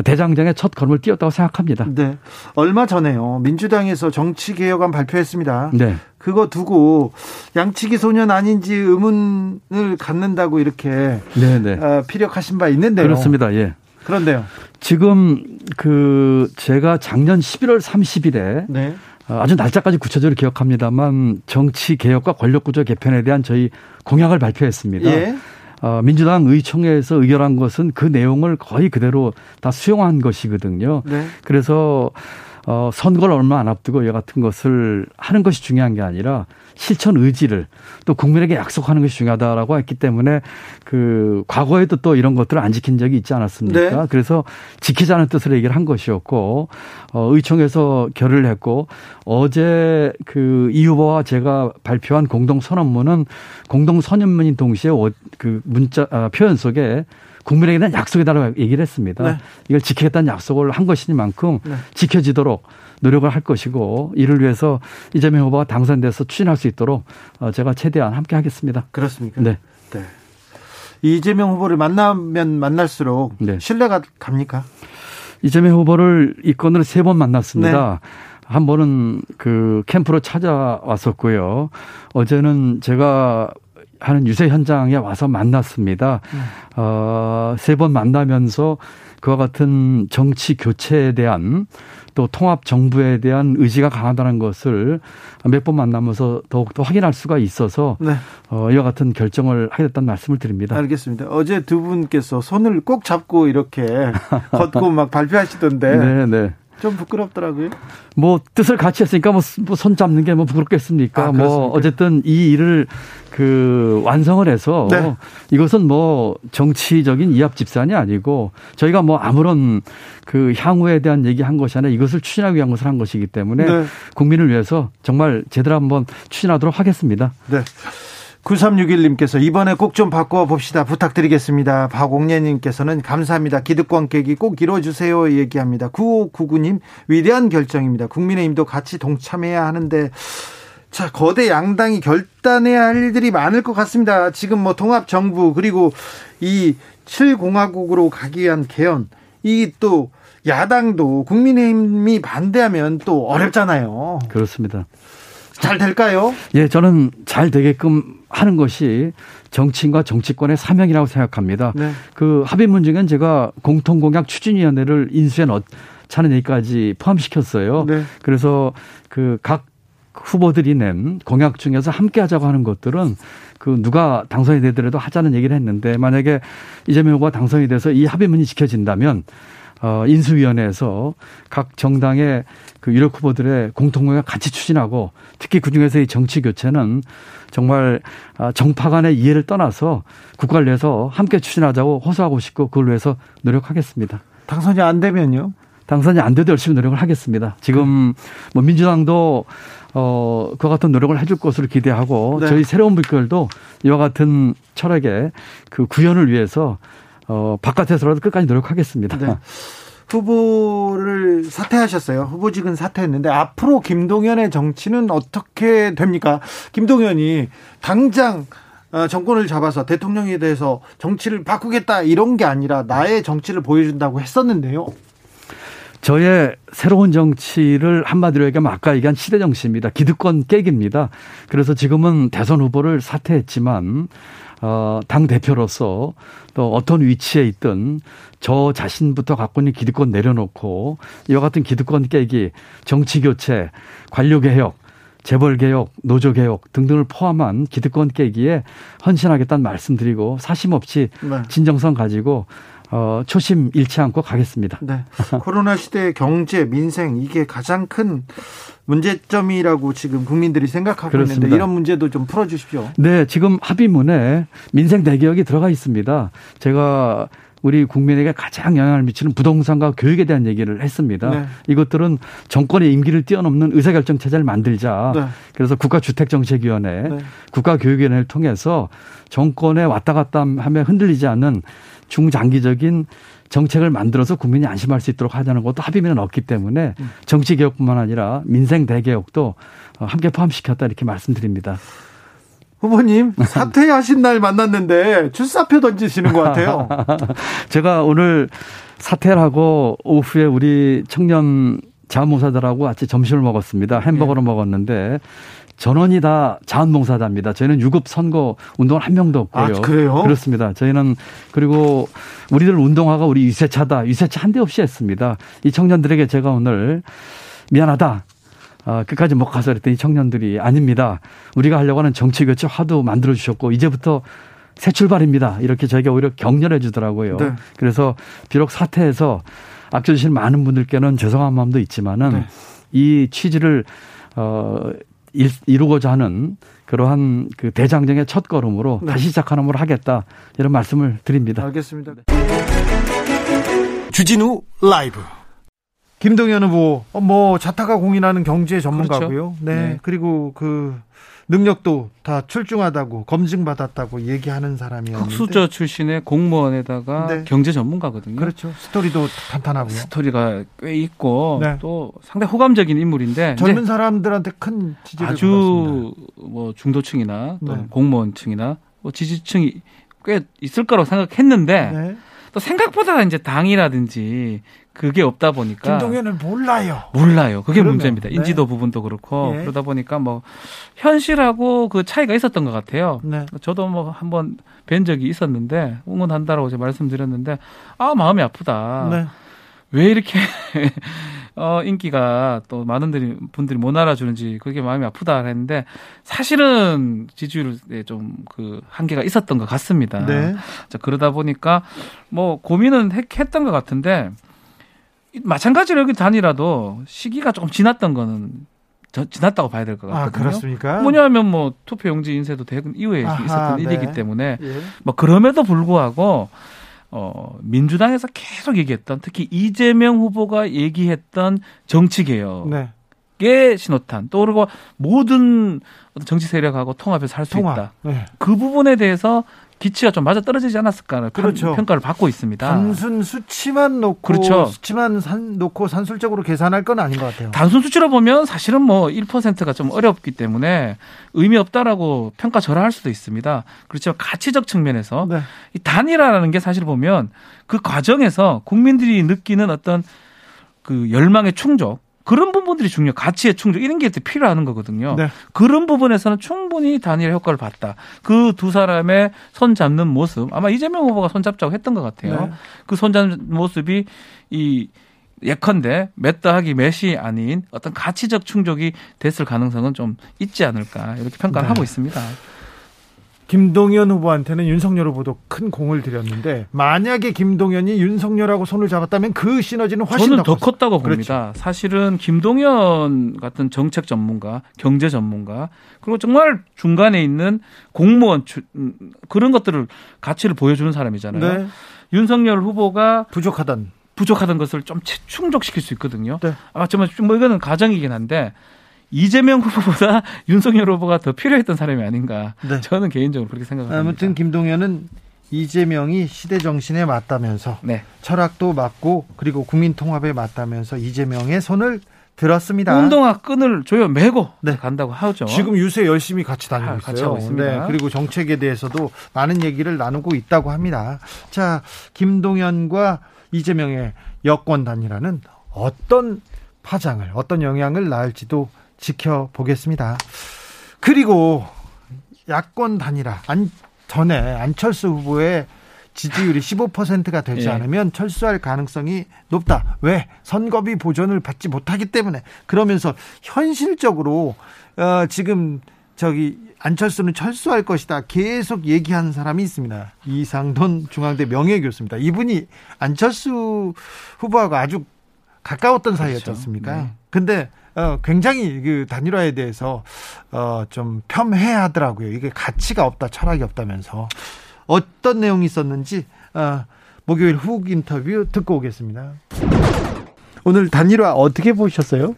대장장의 첫 걸음을 띄었다고 생각합니다. 네. 얼마 전에요. 민주당에서 정치개혁안 발표했습니다. 네. 그거 두고 양치기 소년 아닌지 의문을 갖는다고 이렇게 네네. 네. 어, 피력하신 바 있는데요. 그렇습니다. 예. 그런데요. 지금 그 제가 작년 11월 30일에 네. 어, 아주 날짜까지 구체적으로 기억합니다만 정치 개혁과 권력 구조 개편에 대한 저희 공약을 발표했습니다. 예. 어, 민주당 의총회에서 의결한 것은 그 내용을 거의 그대로 다 수용한 것이거든요. 네. 그래서 어, 선거를 얼마 안 앞두고 이 같은 것을 하는 것이 중요한 게 아니라 실천 의지를 또 국민에게 약속하는 것이 중요하다라고 했기 때문에 그 과거에도 또 이런 것들을 안 지킨 적이 있지 않았습니까? 네. 그래서 지키자는 뜻으로 얘기를 한 것이었고 어, 의총에서 결의를 했고 어제 그 이 후보와 제가 발표한 공동 선언문은 공동 선언문인 동시에 그 문자 아, 표현 속에 국민에게 대한 약속이다라고 얘기를 했습니다. 네. 이걸 지키겠다는 약속을 한 것이니만큼 네. 지켜지도록 노력을 할 것이고 이를 위해서 이재명 후보가 당선돼서 추진할 수 있도록 어, 제가 최대한 함께 하겠습니다. 그렇습니까? 네. 네. 이재명 후보를 만나면 만날수록 네. 신뢰가 갑니까? 이재명 후보를 이 건으로 세 번 만났습니다. 네. 한 번은 그 캠프로 찾아왔었고요. 어제는 제가 하는 유세 현장에 와서 만났습니다. 음. 어, 세 번 만나면서 그와 같은 정치 교체에 대한 또 통합 정부에 대한 의지가 강하다는 것을 몇 번 만나면서 더욱더 확인할 수가 있어서 네. 어, 이와 같은 결정을 하게 됐다는 말씀을 드립니다. 알겠습니다. 어제 두 분께서 손을 꼭 잡고 이렇게 걷고 막 발표하시던데. 네, 네. 좀 부끄럽더라고요. 뭐 뜻을 같이 했으니까 뭐손 뭐 잡는 게 뭐 부끄럽겠습니까? 아, 뭐 어쨌든 이 일을 그 완성을 해서 네. 이것은 뭐 정치적인 이합 집산이 아니고 저희가 뭐 아무런 그 향후에 대한 얘기한 것이 아니라 이것을 추진하기 위한 것을 한 것이기 때문에 네. 국민을 위해서 정말 제대로 한번 추진하도록 하겠습니다. 네. 9361님께서 이번에 꼭 좀 바꿔 봅시다. 부탁드리겠습니다. 박옥례님께서는 감사합니다. 기득권 깨기 꼭 이뤄주세요. 얘기합니다. 9599님 위대한 결정입니다. 국민의힘도 같이 동참해야 하는데 자, 거대 양당이 결단해야 할 일들이 많을 것 같습니다. 지금 뭐 통합 정부 그리고 이 7공화국으로 가기 위한 개헌 이 또 야당도 국민의힘이 반대하면 또 어렵잖아요. 그렇습니다. 잘 될까요? 예, 저는 잘 되게끔 하는 것이 정치인과 정치권의 사명이라고 생각합니다. 네. 그 합의문 중엔 제가 공통공약 추진위원회를 인수해 넣자는 얘기까지 포함시켰어요. 네. 그래서 그각 후보들이 낸 공약 중에서 함께 하자고 하는 것들은 그 누가 당선이 되더라도 하자는 얘기를 했는데 만약에 이재명 후보가 당선이 돼서 이 합의문이 지켜진다면 어, 인수위원회에서 각 정당의 그 유력 후보들의 공통공약 같이 추진하고 특히 그 중에서 이 정치 교체는 정말 아, 정파 간의 이해를 떠나서 국가를 위해서 함께 추진하자고 호소하고 싶고 그걸 위해서 노력하겠습니다. 당선이 안 되면요? 당선이 안 돼도 열심히 노력을 하겠습니다. 지금 뭐 민주당도 어, 그와 같은 노력을 해줄 것으로 기대하고 네. 저희 새로운 물결도 이와 같은 철학의 그 구현을 위해서 어, 바깥에서라도 끝까지 노력하겠습니다. 네. 후보를 사퇴하셨어요. 후보직은 사퇴했는데 앞으로 김동연의 정치는 어떻게 됩니까? 김동연이 당장 어, 정권을 잡아서 대통령에 대해서 정치를 바꾸겠다 이런 게 아니라 나의 정치를 보여준다고 했었는데요. 저의 새로운 정치를 한마디로 얘기하면 아까 얘기한 시대 정치입니다. 기득권 깨기입니다. 그래서 지금은 대선 후보를 사퇴했지만 어, 당 대표로서 또 어떤 위치에 있든 저 자신부터 갖고 있는 기득권 내려놓고 이와 같은 기득권 깨기, 정치 교체, 관료 개혁, 재벌 개혁, 노조 개혁 등등을 포함한 기득권 깨기에 헌신하겠다는 말씀드리고 사심 없이 네. 진정성 가지고 어, 초심 잃지 않고 가겠습니다. 네. 코로나 시대 경제, 민생 이게 가장 큰 문제점이라고 지금 국민들이 생각하고 그렇습니다. 있는데 이런 문제도 좀 풀어 주십시오. 네, 지금 합의문에 민생 대개혁이 들어가 있습니다. 제가 우리 국민에게 가장 영향을 미치는 부동산과 교육에 대한 얘기를 했습니다. 네. 이것들은 정권의 임기를 뛰어넘는 의사결정 체제를 만들자. 네. 그래서 국가주택정책위원회, 네. 국가교육위원회를 통해서 정권에 왔다 갔다 하며 흔들리지 않는 중장기적인 정책을 만들어서 국민이 안심할 수 있도록 하자는 것도 합의문은 없기 때문에 정치 개혁뿐만 아니라 민생 대개혁도 함께 포함시켰다 이렇게 말씀드립니다. 후보님 사퇴하신 날 만났는데 출사표 던지시는 것 같아요. 제가 오늘 사퇴를 하고 오후에 우리 청년 자원봉사자들하고 같이 점심을 먹었습니다. 햄버거를 네. 먹었는데 전원이 다 자원봉사자입니다. 저희는 유급 선거 운동을 한 명도 없고요. 아, 그래요? 그렇습니다. 저희는 그리고 우리들 운동화가 우리 유세차다. 유세차 한 대 없이 했습니다. 이 청년들에게 제가 오늘 미안하다. 어, 끝까지 못 가서 그랬더니 청년들이 아닙니다. 우리가 하려고 하는 정치 교체 화두 만들어 주셨고 이제부터 새 출발입니다. 이렇게 저희가 오히려 격려해 주더라고요. 네. 그래서 비록 사태에서 아껴 주신 많은 분들께는 죄송한 마음도 있지만은 네. 이 취지를 어 이루고자 하는 그러한 그 대장정의 첫 걸음으로 네. 다시 시작하는 걸 하겠다 이런 말씀을 드립니다. 알겠습니다. 주진우 라이브 김동연 후보 뭐 자타가 공인하는 경제 전문가고요. 그렇죠. 네. 네. 그리고 그 능력도 다 출중하다고 검증받았다고 얘기하는 사람이었는데 흑수저 출신의 공무원에다가 네. 경제 전문가거든요. 그렇죠. 스토리도 탄탄하고요. 스토리가 꽤 있고 네. 또 상당히 호감적인 인물인데 젊은 사람들한테 큰 지지를 아주 받았습니다. 뭐 중도층이나 또 네. 공무원층이나 뭐 지지층이 꽤 있을 거라고 생각했는데 네. 또 생각보다 이제 당이라든지 그게 없다 보니까 김동연은 몰라요. 몰라요. 그게 그러면, 문제입니다. 네. 인지도 부분도 그렇고 예. 그러다 보니까 뭐 현실하고 그 차이가 있었던 것 같아요. 네. 저도 뭐 한번 뵌 적이 있었는데 응원한다라고 제가 말씀드렸는데 아 마음이 아프다. 네. 왜 이렇게 어 인기가 또 많은 분들이 못 알아주는지 그게 마음이 아프다 했는데 사실은 지지율에 좀 그 한계가 있었던 것 같습니다. 네. 자 그러다 보니까 뭐 고민은 했, 했던 것 같은데 마찬가지로 여기 단이라도 시기가 조금 지났던 거는 저, 지났다고 봐야 될 것 같거든요. 아, 그렇습니까? 뭐냐면 뭐 투표 용지 인쇄도 대금 이후에 아하, 있었던 네. 일이기 때문에 예. 뭐 그럼에도 불구하고 어 민주당에서 계속 얘기했던 특히 이재명 후보가 얘기했던 정치 개혁의 네. 신호탄 또 그리고 모든 정치 세력하고 통합해서 할 수 있다. 네. 그 부분에 대해서 기치가 좀 맞아 떨어지지 않았을까 그렇죠. 평가를 받고 있습니다. 단순 수치만 놓고 그렇죠. 수치만 산, 놓고 산술적으로 계산할 건 아닌 것 같아요. 단순 수치로 보면 사실은 뭐 1%가 좀 어렵기 때문에 의미 없다라고 평가 절하할 수도 있습니다. 그렇지만 가치적 측면에서 네. 이 단일화라는 게 사실 보면 그 과정에서 국민들이 느끼는 어떤 그 열망의 충족 그런 부분들이 중요. 가치의 충족 이런 게 필요한 거거든요. 네. 그런 부분에서는 충분히 단일 효과를 봤다. 그 두 사람의 손 잡는 모습 아마 이재명 후보가 손 잡자고 했던 것 같아요. 네. 그손 잡는 모습이 이 예컨대 몇 더하기 몇이 아닌 어떤 가치적 충족이 됐을 가능성은 좀 있지 않을까 이렇게 평가를 네. 하고 있습니다. 김동연 후보한테는 윤석열 후보도 큰 공을 들였는데 만약에 김동연이 윤석열하고 손을 잡았다면 그 시너지는 훨씬 저는 더, 더 컸다고 봅니다. 그렇죠. 사실은 김동연 같은 정책 전문가, 경제 전문가 그리고 정말 중간에 있는 공무원 음, 그런 것들을 가치를 보여주는 사람이잖아요. 네. 윤석열 후보가 부족하던 부족하던 것을 좀 충족시킬 수 있거든요. 네. 아, 정말 뭐 이거는 가정이긴 한데 이재명 후보보다 윤석열 후보가 더 필요했던 사람이 아닌가. 네. 저는 개인적으로 그렇게 생각합니다. 아무튼 김동연은 이재명이 시대 정신에 맞다면서 네. 철학도 맞고 그리고 국민 통합에 맞다면서 이재명의 손을 들었습니다. 운동화 끈을 조여 매고 네. 간다고 하죠. 지금 유세 열심히 같이 다니고 아, 있어요. 같이. 네. 그리고 정책에 대해서도 많은 얘기를 나누고 있다고 합니다. 자, 김동연과 이재명의 여권 단일화는 어떤 파장을 어떤 영향을 낳을지도 지켜보겠습니다. 그리고 야권 단일화 안, 전에 안철수 후보의 지지율이 15%가 되지 예. 않으면 철수할 가능성이 높다. 왜? 선거비 보전을 받지 못하기 때문에. 그러면서 현실적으로 어, 지금 저기 안철수는 철수할 것이다. 계속 얘기하는 사람이 있습니다. 이상돈 중앙대 명예교수입니다. 이분이 안철수 후보하고 아주 가까웠던 사이였지 그렇죠. 않습니까? 네. 근데 어, 굉장히 그 단일화에 대해서 어, 좀 폄훼하더라고요. 이게 가치가 없다, 철학이 없다면서 어떤 내용이 있었는지 어, 목요일 훅 인터뷰 듣고 오겠습니다. 오늘 단일화 어떻게 보셨어요?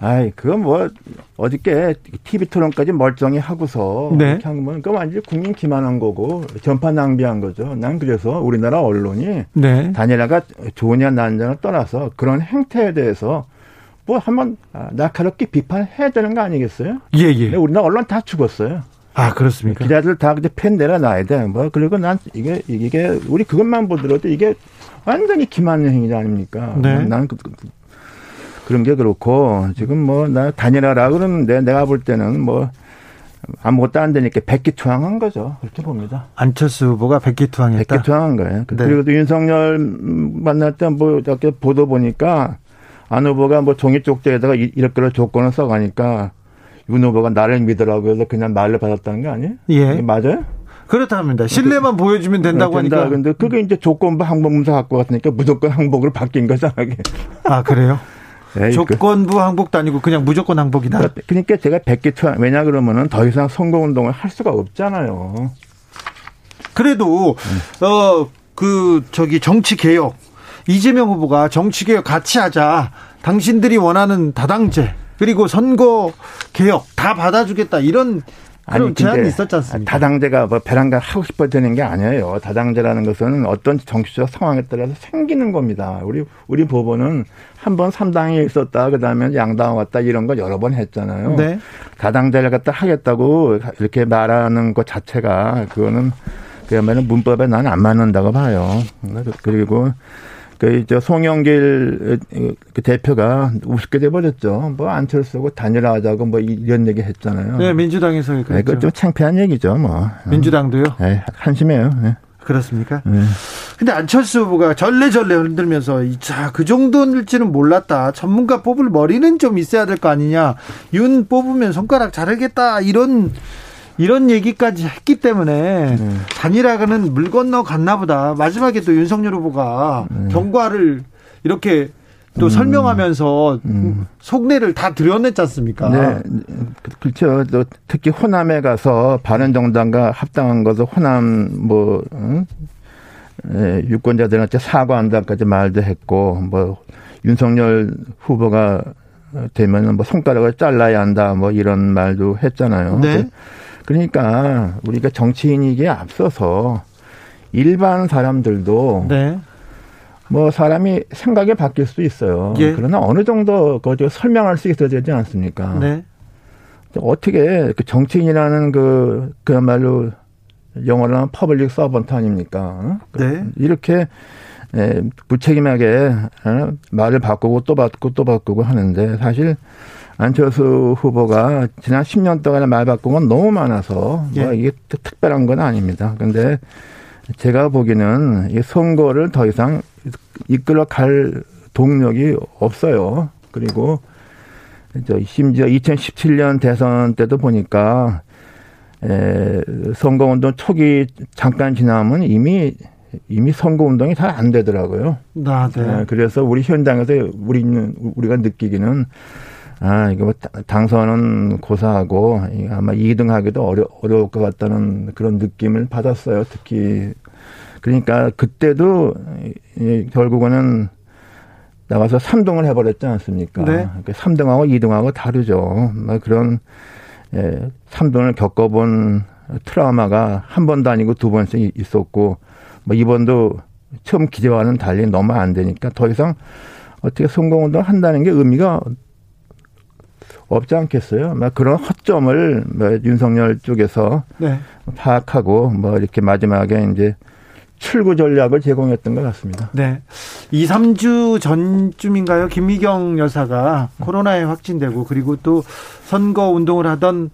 아이, 그건 뭐, 어저께 TV 토론까지 멀쩡히 하고서. 네. 이렇게 한 건, 그건 완전 국민 기만한 거고, 전판 낭비한 거죠. 난 그래서 우리나라 언론이. 네. 단일화가 좋으냐, 나느냐를 떠나서 그런 행태에 대해서 뭐 한번 아, 날카롭게 비판해야 되는 거 아니겠어요? 예, 예. 우리나라 언론 다 죽었어요. 아, 그렇습니까? 기자들 다 그때 펜 내려놔야 돼. 뭐, 그리고 난 이게, 이게, 우리 그것만 보더라도 이게 완전히 기만 행위 아닙니까? 네. 뭐 나는 그, 그, 그런 게 그렇고, 지금 뭐, 나 다니라라 그러는데 내가 볼 때는 뭐, 아무것도 안 되니까 백기투항한 거죠. 그렇게 봅니다. 안철수 후보가 백기투항했다? 백기투항한 거예요. 네. 그리고 또 윤석열 만날 때 뭐, 이렇게 보도 보니까 안 후보가 뭐 종이 쪽지에다가 이렇게 조건을 써가니까 윤 후보가 나를 믿으라고 해서 그냥 말을 받았다는 거 아니에요? 예. 맞아요? 그렇답니다. 신뢰만 보여주면 된다고 된다. 하니까. 근데 그게 이제 조건부 항복문서 갖고 갔으니까 무조건 항복으로 바뀐 거잖아. 아, 그래요? 에이, 조건부 항복도 아니고 그냥 무조건 항복이다. 그러니까, 그러니까 제가 백기투 왜냐 그러면은 더 이상 선거운동을 할 수가 없잖아요. 그래도 음. 어 그 저기 정치 개혁 이재명 후보가 정치개혁 같이 하자. 당신들이 원하는 다당제 그리고 선거 개혁 다 받아주겠다 이런 아니, 제한이 있었지 않습니까? 다당제가 뭐 배란가 하고 싶어 되는 게 아니에요. 다당제라는 것은 어떤 정치적 상황에 따라서 생기는 겁니다. 우리 우리 법원은 한번 3당이 있었다, 그 다음에 양당 왔다 이런 거 여러 번 했잖아요. 네. 다당제를 갖다 하겠다고 이렇게 말하는 것 자체가 그거는 그야말로 문법에 나는 안 맞는다고 봐요. 그리고 그저 송영길 그 대표가 우습게 돼버렸죠. 뭐 안철수고 단일화하자고 뭐 이런 얘기 했잖아요. 네, 민주당에서 그랬죠. 네, 그좀 창피한 얘기죠, 뭐. 민주당도요? 네, 한심해요. 네. 그렇습니까? 네. 근데 안철수 후보가 절레절레 흔들면서 자, 그 정도일지는 몰랐다. 전문가 뽑을 머리는 좀 있어야 될 거 아니냐. 윤 뽑으면 손가락 자르겠다. 이런 이런 얘기까지 했기 때문에 네. 단일화는 물 건너 갔나 보다. 마지막에 또 윤석열 후보가 네. 경과를 이렇게 또 음. 설명하면서 음. 속내를 다 드러냈지 않습니까? 네. 그렇죠. 또 특히 호남에 가서 바른정당과 합당한 것을 호남 뭐 응? 예, 유권자들한테 사과한다까지 말도 했고 뭐 윤석열 후보가 되면 뭐 손가락을 잘라야 한다 뭐 이런 말도 했잖아요. 네. 그러니까 우리가 정치인이기에 앞서서 일반 사람들도 네. 뭐 사람이 생각이 바뀔 수 있어요. 예. 그러나 어느 정도 그저 설명할 수 있어야 되지 않습니까? 네. 어떻게 그 정치인이라는 그 그야말로 영어로 하면 public servant 아닙니까? 네. 이렇게 에, 무책임하게 어, 말을 바꾸고 또 바꾸고 또 바꾸고 하는데 사실 안철수 후보가 지난 10년 동안에 말 바꾼 건 너무 많아서 뭐 예. 뭐 이게 특별한 건 아닙니다. 근데 제가 보기에는 이 선거를 더 이상 이끌어 갈 동력이 없어요. 그리고 저 심지어 2017년 대선 때도 보니까 에, 선거운동 초기 잠깐 지나면 이미 이미 선거운동이 잘 안 되더라고요. 아, 네. 에, 그래서 우리 현장에서 우리는 우리가 느끼기는 아, 이거 뭐 당선은 고사하고 아마 2등 하기도 어려, 어려울 것 같다는 그런 느낌을 받았어요. 특히. 그러니까 그때도 결국은 나가서 3등을 해버렸지 않습니까? 네. 3등하고 그러니까 2등하고 다르죠. 뭐 그런 예, 3등을 겪어본 트라우마가 한 번도 아니고 두 번씩 있었고 뭐 이번도 처음 기대와는 달리 너무 안 되니까 더 이상 어떻게 성공운동 한다는 게 의미가 없지 않겠어요? 막 그런 허점을 뭐 윤석열 쪽에서 네. 파악하고 뭐 이렇게 마지막에 이제 출구 전략을 제공했던 것 같습니다. 네. 2, 3주 전쯤인가요? 김미경 여사가 코로나에 확진되고 그리고 또 선거 운동을 하던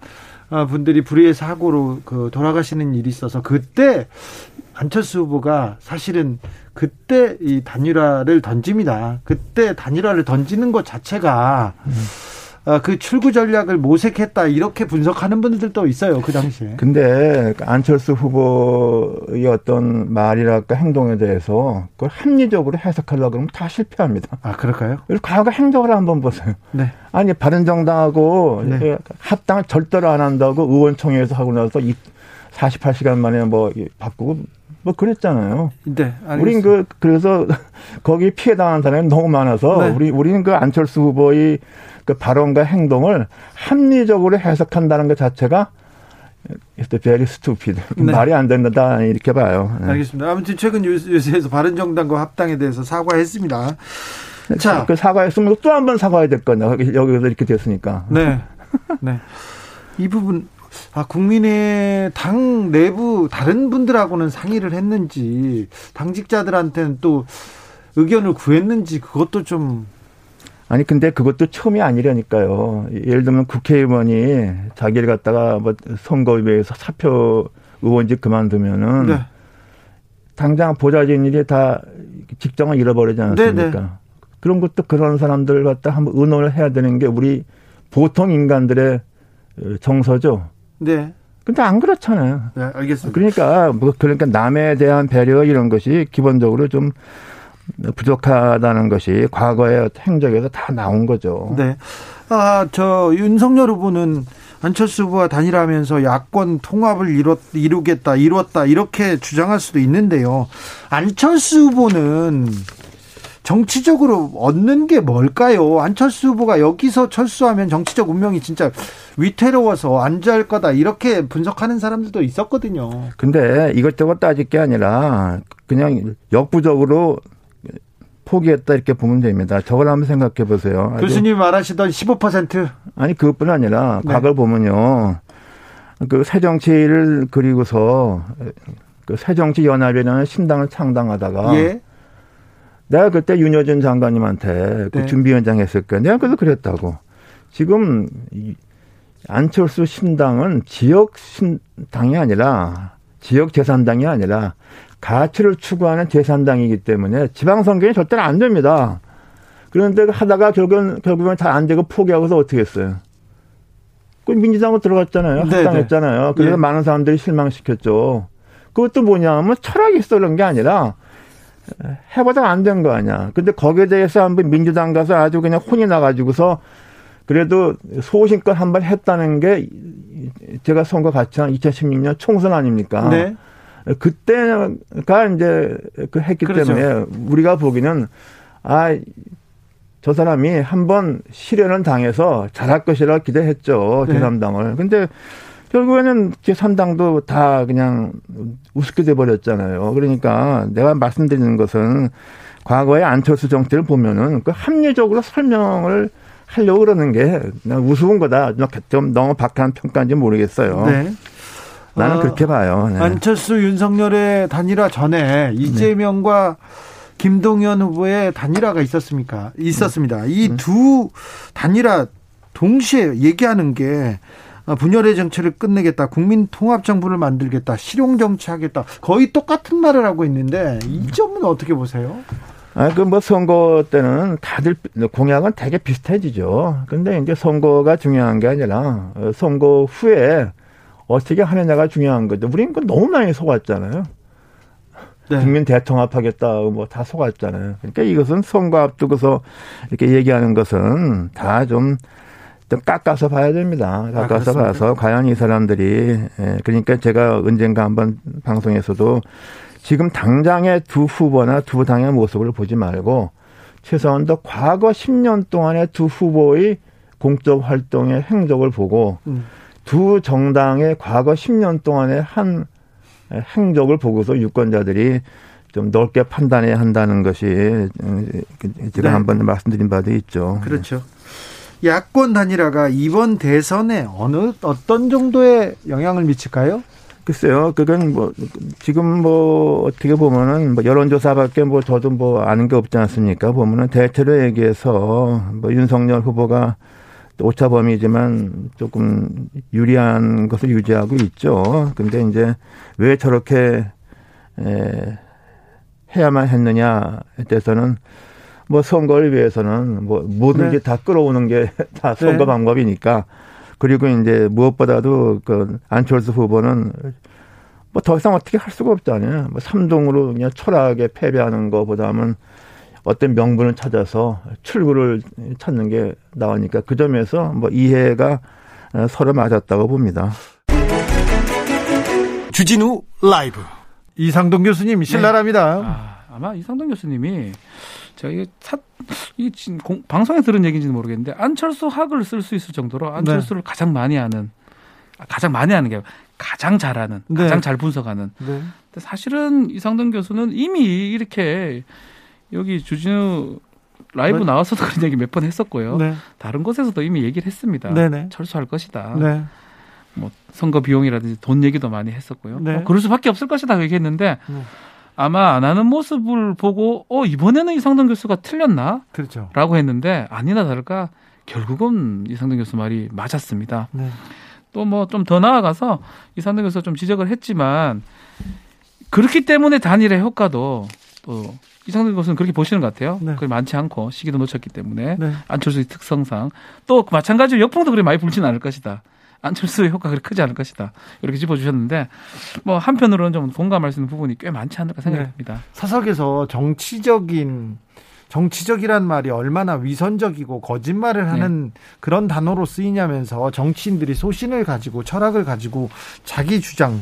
어, 분들이 불의의 사고로 그 돌아가시는 일이 있어서 그때 안철수 후보가 사실은 그때 이 단일화를 던집니다. 그때 단일화를 던지는 것 자체가 음. 어, 그 출구 전략을 모색했다 이렇게 분석하는 분들도 있어요 그 당시에. 근데 안철수 후보의 어떤 말이랄까 행동에 대해서 그걸 합리적으로 해석하려고 그러면 다 실패합니다. 아 그럴까요? 과거 행적을 한번 보세요. 네. 아니 바른정당하고 네. 합당을 절대로 안 한다고 의원총회에서 하고 나서 48시간 만에 뭐 바꾸고 뭐 그랬잖아요. 네. 알겠습니다. 우린 그 그래서 거기 피해 당한 사람이 너무 많아서 네. 우리 우리는 그 안철수 후보의 그 발언과 행동을 합리적으로 해석한다는 것 자체가 it's very stupid. 네. 말이 안 된다 이렇게 봐요. 네. 알겠습니다. 아무튼 최근 뉴스에서 바른정당과 합당에 대해서 사과했습니다. 자, 그 사과했으면 또 한 번 사과해야 될 거냐. 여기서 이렇게 됐으니까. 네. 네. 이 부분 아, 국민의 당 내부 다른 분들하고는 상의를 했는지 당직자들한테는 또 의견을 구했는지 그것도 좀 아니 근데 그것도 처음이 아니라니까요. 예를 들면 국회의원이 자기를 갖다가 뭐 선거위에서 사표 의원직 그만두면은 네. 당장 보좌진 일이 다 직장을 잃어버리지 않습니까? 네네. 네. 그런 것도 그런 사람들 갖다 한번 의논을 해야 되는 게 우리 보통 인간들의 정서죠. 네. 근데 안 그렇잖아요. 네, 알겠습니다. 그러니까 뭐 그러니까 남에 대한 배려 이런 것이 기본적으로 좀 부족하다는 것이 과거의 행적에서 다 나온 거죠. 네. 아, 저 윤석열 후보는 안철수 후보와 단일하면서 야권 통합을 이뤘, 이루겠다, 이루었다, 이렇게 주장할 수도 있는데요. 안철수 후보는 정치적으로 얻는 게 뭘까요? 안철수 후보가 여기서 철수하면 정치적 운명이 진짜 위태로워서 안잘 거다 이렇게 분석하는 사람들도 있었거든요. 근데 이것저것 따질 게 아니라 그냥 역부족으로 포기했다 이렇게 보면 됩니다. 저걸 한번 생각해 보세요. 교수님 말하시던 15% 아니 그것뿐 아니라 네. 과거를 보면요. 그 새 정치를 그리고서 그 새 정치 연합이라는 신당을 창당하다가 예. 내가 그때 윤여준 장관님한테 그 네. 준비위원장 했을 거야. 내가 그래서 그랬다고. 지금 안철수 신당은 지역 신당이 아니라 지역 재산당이 아니라 가치를 추구하는 재산당이기 때문에 지방선거에 절대로 안 됩니다. 그런데 하다가 결국은 결국은 잘 안 되고 포기하고서 어떻게 했어요? 그 민주당으로 들어갔잖아요. 네, 합당했잖아요. 네. 그래서 예. 많은 사람들이 실망시켰죠. 그것도 뭐냐면 철학이 있어 그런 게 아니라 해보다 안 된 거 아니야. 근데 거기에 대해서 한번 민주당 가서 아주 그냥 혼이 나가지고서 그래도 소신껏 한번 했다는 게 제가 선거 같이 한 2016년 총선 아닙니까? 네. 그때가 이제 그 했기 그렇죠. 때문에 우리가 보기는 아, 저 사람이 한번 실현을 당해서 잘할 것이라 기대했죠. 네. 제3당을. 근데 결국에는 제3당도 다 그냥 우습게 돼버렸잖아요. 그러니까 내가 말씀드리는 것은 과거의 안철수 정치를 보면은 그 합리적으로 설명을 하려고 그러는 게 우스운 거다. 좀 너무 박한 평가인지 모르겠어요. 네. 나는 어, 그렇게 봐요. 네. 안철수 윤석열의 단일화 전에 이재명과 네. 김동연 후보의 단일화가 있었습니까? 있었습니다. 네. 이두 음. 단일화 동시에 얘기하는 게 분열의 정치를 끝내겠다, 국민 통합 정부를 만들겠다, 실용 정치하겠다, 거의 똑같은 말을 하고 있는데 이 점은 어떻게 보세요? 아, 그 뭐 선거 때는 다들 공약은 되게 비슷해지죠. 근데 이제 선거가 중요한 게 아니라 선거 후에 어떻게 하느냐가 중요한 거죠. 우리는 그 너무 많이 속았잖아요. 네. 국민 대통합하겠다 뭐 다 속았잖아요. 그러니까 이것은 선거 앞두고서 이렇게 얘기하는 것은 다 좀 좀 깎아서 봐야 됩니다. 깎아서 아, 봐서 과연 이 사람들이 예, 그러니까 제가 언젠가 한번 방송에서도 지금 당장의 두 후보나 두 당의 모습을 보지 말고 최소한 더 과거 10년 동안의 두 후보의 공적 활동의 행적을 보고 음. 두 정당의 과거 10년 동안의 한 행적을 보고서 유권자들이 좀 넓게 판단해야 한다는 것이 제가 네. 한번 말씀드린 바도 있죠. 그렇죠. 야권 단일화가 이번 대선에 어느 어떤 정도의 영향을 미칠까요? 글쎄요, 그건 뭐 지금 뭐 어떻게 보면은 뭐 여론조사밖에 뭐 저도 뭐 아는 게 없지 않습니까? 보면은 대체로 얘기해서 뭐 윤석열 후보가 오차 범위지만 조금 유리한 것을 유지하고 있죠. 근데 이제 왜 저렇게 에, 해야만 했느냐에 대해서는 뭐 선거를 위해서는 뭐 뭐든지 네. 다 끌어오는 게 다 선거 네. 방법이니까 그리고 이제 무엇보다도 그 안철수 후보는 뭐 더 이상 어떻게 할 수가 없잖아요. 뭐 삼동으로 그냥 초라하게 패배하는 것보다는 어떤 명분을 찾아서 출구를 찾는 게 나오니까 그 점에서 뭐 이해가 서로 맞았다고 봅니다. 주진우 라이브 이상동 교수님 신랄합니다. 네. 아, 아마 이상동 교수님이 제가 이게 사, 이 공, 방송에 들은 얘기인지는 모르겠는데 안철수 학을 쓸 수 있을 정도로 안철수를 네. 가장 많이 아는 아, 가장 많이 하는 게 가장 잘하는 네. 가장 잘 분석하는. 네. 근데 사실은 이상동 교수는 이미 이렇게 여기 주진우 라이브 네. 나와서도 그런 얘기 몇 번 했었고요. 네. 다른 곳에서도 이미 얘기를 했습니다. 네네. 철수할 것이다. 네. 뭐 선거 비용이라든지 돈 얘기도 많이 했었고요. 네. 뭐 그럴 수밖에 없을 것이다 얘기했는데 네. 아마 안 하는 모습을 보고 어 이번에는 이상동 교수가 틀렸나? 그렇죠. 라고 했는데 아니나 다를까 결국은 이상동 교수 말이 맞았습니다. 네. 또뭐 좀 더 나아가서 이상동 교수 좀 지적을 했지만 그렇기 때문에 단일의 효과도 또 이상준 교수는 그렇게 보시는 것 같아요. 네. 그게 많지 않고 시기도 놓쳤기 때문에 네. 안철수의 특성상 또 마찬가지로 역풍도 그렇게 많이 불지는 않을 것이다. 안철수의 효과가 그렇게 크지 않을 것이다. 이렇게 짚어주셨는데 뭐 한편으로는 좀 공감할 수 있는 부분이 꽤 많지 않을까 생각됩니다. 네. 사석에서 정치적인 정치적이란 말이 얼마나 위선적이고 거짓말을 네. 하는 네. 그런 단어로 쓰이냐면서 정치인들이 소신을 가지고 철학을 가지고 자기 주장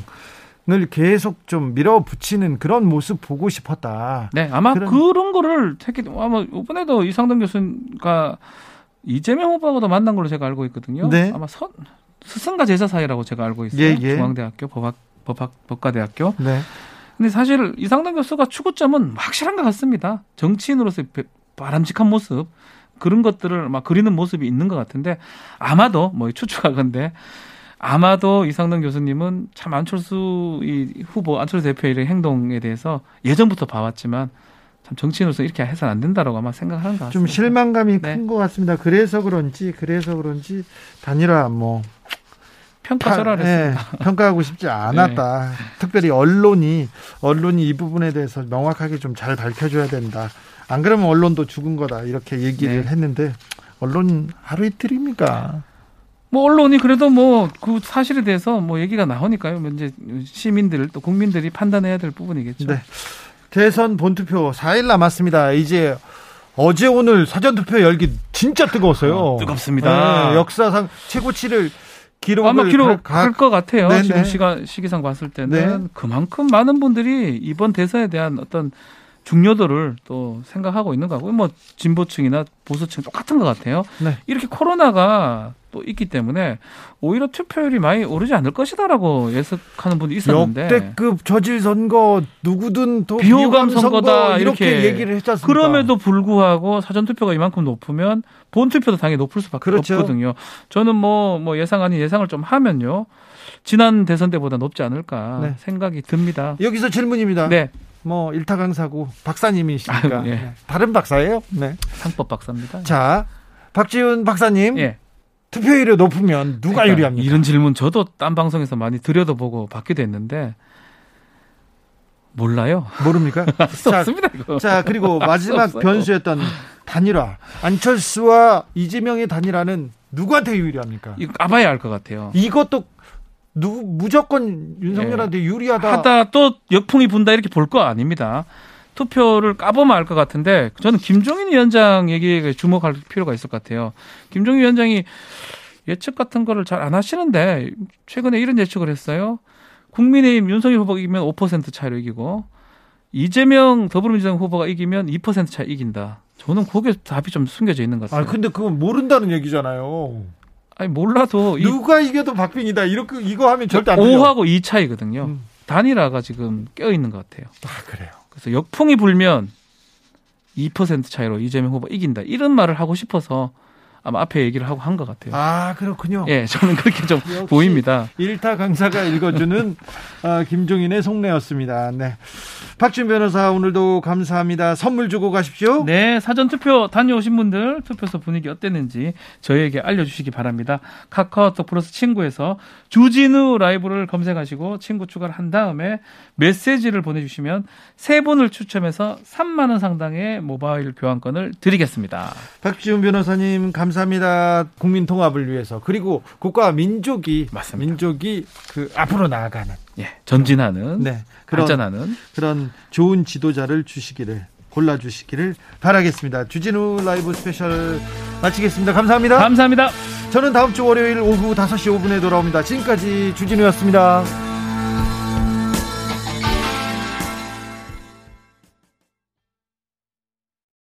을 계속 좀 밀어붙이는 그런 모습 보고 싶었다. 네, 아마 그런, 그런 거를 특히 아마 이번에도 이상동 교수가 이재명 후보하고도 만난 걸로 제가 알고 있거든요. 네. 아마 선, 스승과 제자 사이라고 제가 알고 있어요. 예, 예. 중앙대학교 법학, 법학 법과대학교. 네. 근데 사실 이상동 교수가 추구점은 확실한 것 같습니다. 정치인으로서 바람직한 모습 그런 것들을 막 그리는 모습이 있는 것 같은데 아마도 뭐 추측하건데 아마도 이상동 교수님은 참 안철수 이 후보 안철수 대표의 행동에 대해서 예전부터 봐왔지만 참 정치인으로서 이렇게 해서는 안 된다라고 아마 생각하는 것 같습니다. 좀 실망감이 네. 큰것 같습니다. 그래서 그런지 그래서 그런지 단일화 뭐 평가 절하했습니다. 네, 평가하고 싶지 않았다. 네. 특별히 언론이 언론이 이 부분에 대해서 명확하게 좀 잘 밝혀줘야 된다. 안 그러면 언론도 죽은 거다 이렇게 얘기를 네. 했는데 언론 하루 이틀입니까? 뭐 언론이 그래도 뭐 그 사실에 대해서 뭐 얘기가 나오니까요. 뭐 이제 시민들 또 국민들이 판단해야 될 부분이겠죠. 네. 대선 본투표 4일 남았습니다. 이제 어제 오늘 사전 투표 열기 진짜 뜨거웠어요. 어, 뜨겁습니다. 네, 역사상 최고치를 기록을 아마 기록할 것 같아요. 네네. 지금 시간 시기상 봤을 때는 네. 그만큼 많은 분들이 이번 대선에 대한 어떤 중요도를 또 생각하고 있는 거고 뭐 진보층이나 보수층 똑같은 것 같아요. 네. 이렇게 코로나가 또 있기 때문에 오히려 투표율이 많이 오르지 않을 것이다라고 예측하는 분이 있었는데 역대급 저질 선거 누구든 또 비호감 선거다 이렇게, 이렇게 얘기를 했잖습니까? 그럼에도 불구하고 사전 투표가 이만큼 높으면 본 투표도 당연히 높을 수밖에 그렇죠. 없거든요. 저는 뭐뭐 뭐 예상 아닌 예상을 좀 하면요. 지난 대선 때보다 높지 않을까 네. 생각이 듭니다. 여기서 질문입니다. 네. 뭐 일타 강사고 박사님이시니까 아, 예. 다른 박사예요? 네. 상법 박사입니다. 자, 박지훈 박사님. 예. 투표율이 높으면 누가 그러니까 유리합니까? 이런 질문 저도 딴 방송에서 많이 들여다보고 받기도 했는데 몰라요. 모릅니까? 자, 없습니다. 이거. 자 그리고 마지막 변수였던 단일화 안철수와 이재명의 단일화는 누구한테 유리합니까? 이거 까봐야 알 것 같아요. 이것도 누구 무조건 윤석열한테 네. 유리하다. 하다 또 역풍이 분다 이렇게 볼 거 아닙니다. 투표를 까보면 알 것 같은데 저는 김종인 위원장 얘기에 주목할 필요가 있을 것 같아요. 김종인 위원장이 예측 같은 거를 잘 안 하시는데 최근에 이런 예측을 했어요. 국민의힘 윤석열 후보가 이기면 5% 차이로 이기고 이재명 더불어민주당 후보가 이기면 2% 차이 이긴다. 저는 거기에 답이 좀 숨겨져 있는 것 같아요. 아 근데 그건 모른다는 얘기잖아요. 아니 몰라도 누가 이, 이겨도 박빙이다. 이렇게 이거 하면 절대 안 돼요. 5하고 2 차이거든요. 음. 단일화가 지금 껴 있는 것 같아요. 아 그래요. 그래서 역풍이 불면 2% 차이로 이재명 후보 이긴다. 이런 말을 하고 싶어서 아마 앞에 얘기를 하고 한 것 같아요. 아, 그렇군요. 예, 저는 그렇게 좀 보입니다. 일타 강사가 읽어주는 어, 김종인의 속내였습니다. 네. 박준 변호사 오늘도 감사합니다. 선물 주고 가십시오. 네, 사전 투표 다녀오신 분들 투표소 분위기 어땠는지 저희에게 알려주시기 바랍니다. 카카오톡 플러스 친구에서 주진우 라이브를 검색하시고 친구 추가를 한 다음에 메시지를 보내주시면 세 분을 추첨해서 3만 원 상당의 모바일 교환권을 드리겠습니다. 박지훈 변호사님 감사 합니다. 국민 통합을 위해서 그리고 국가 민족이 맞습니다. 민족이 그 앞으로 나아가는 예, 전진하는 네, 그런, 발전하는 그런 좋은 지도자를 주시기를 골라 주시기를 바라겠습니다. 주진우 라이브 스페셜 마치겠습니다. 감사합니다. 감사합니다. 저는 다음 주 월요일 오후 5시 5분에 돌아옵니다. 지금까지 주진우였습니다.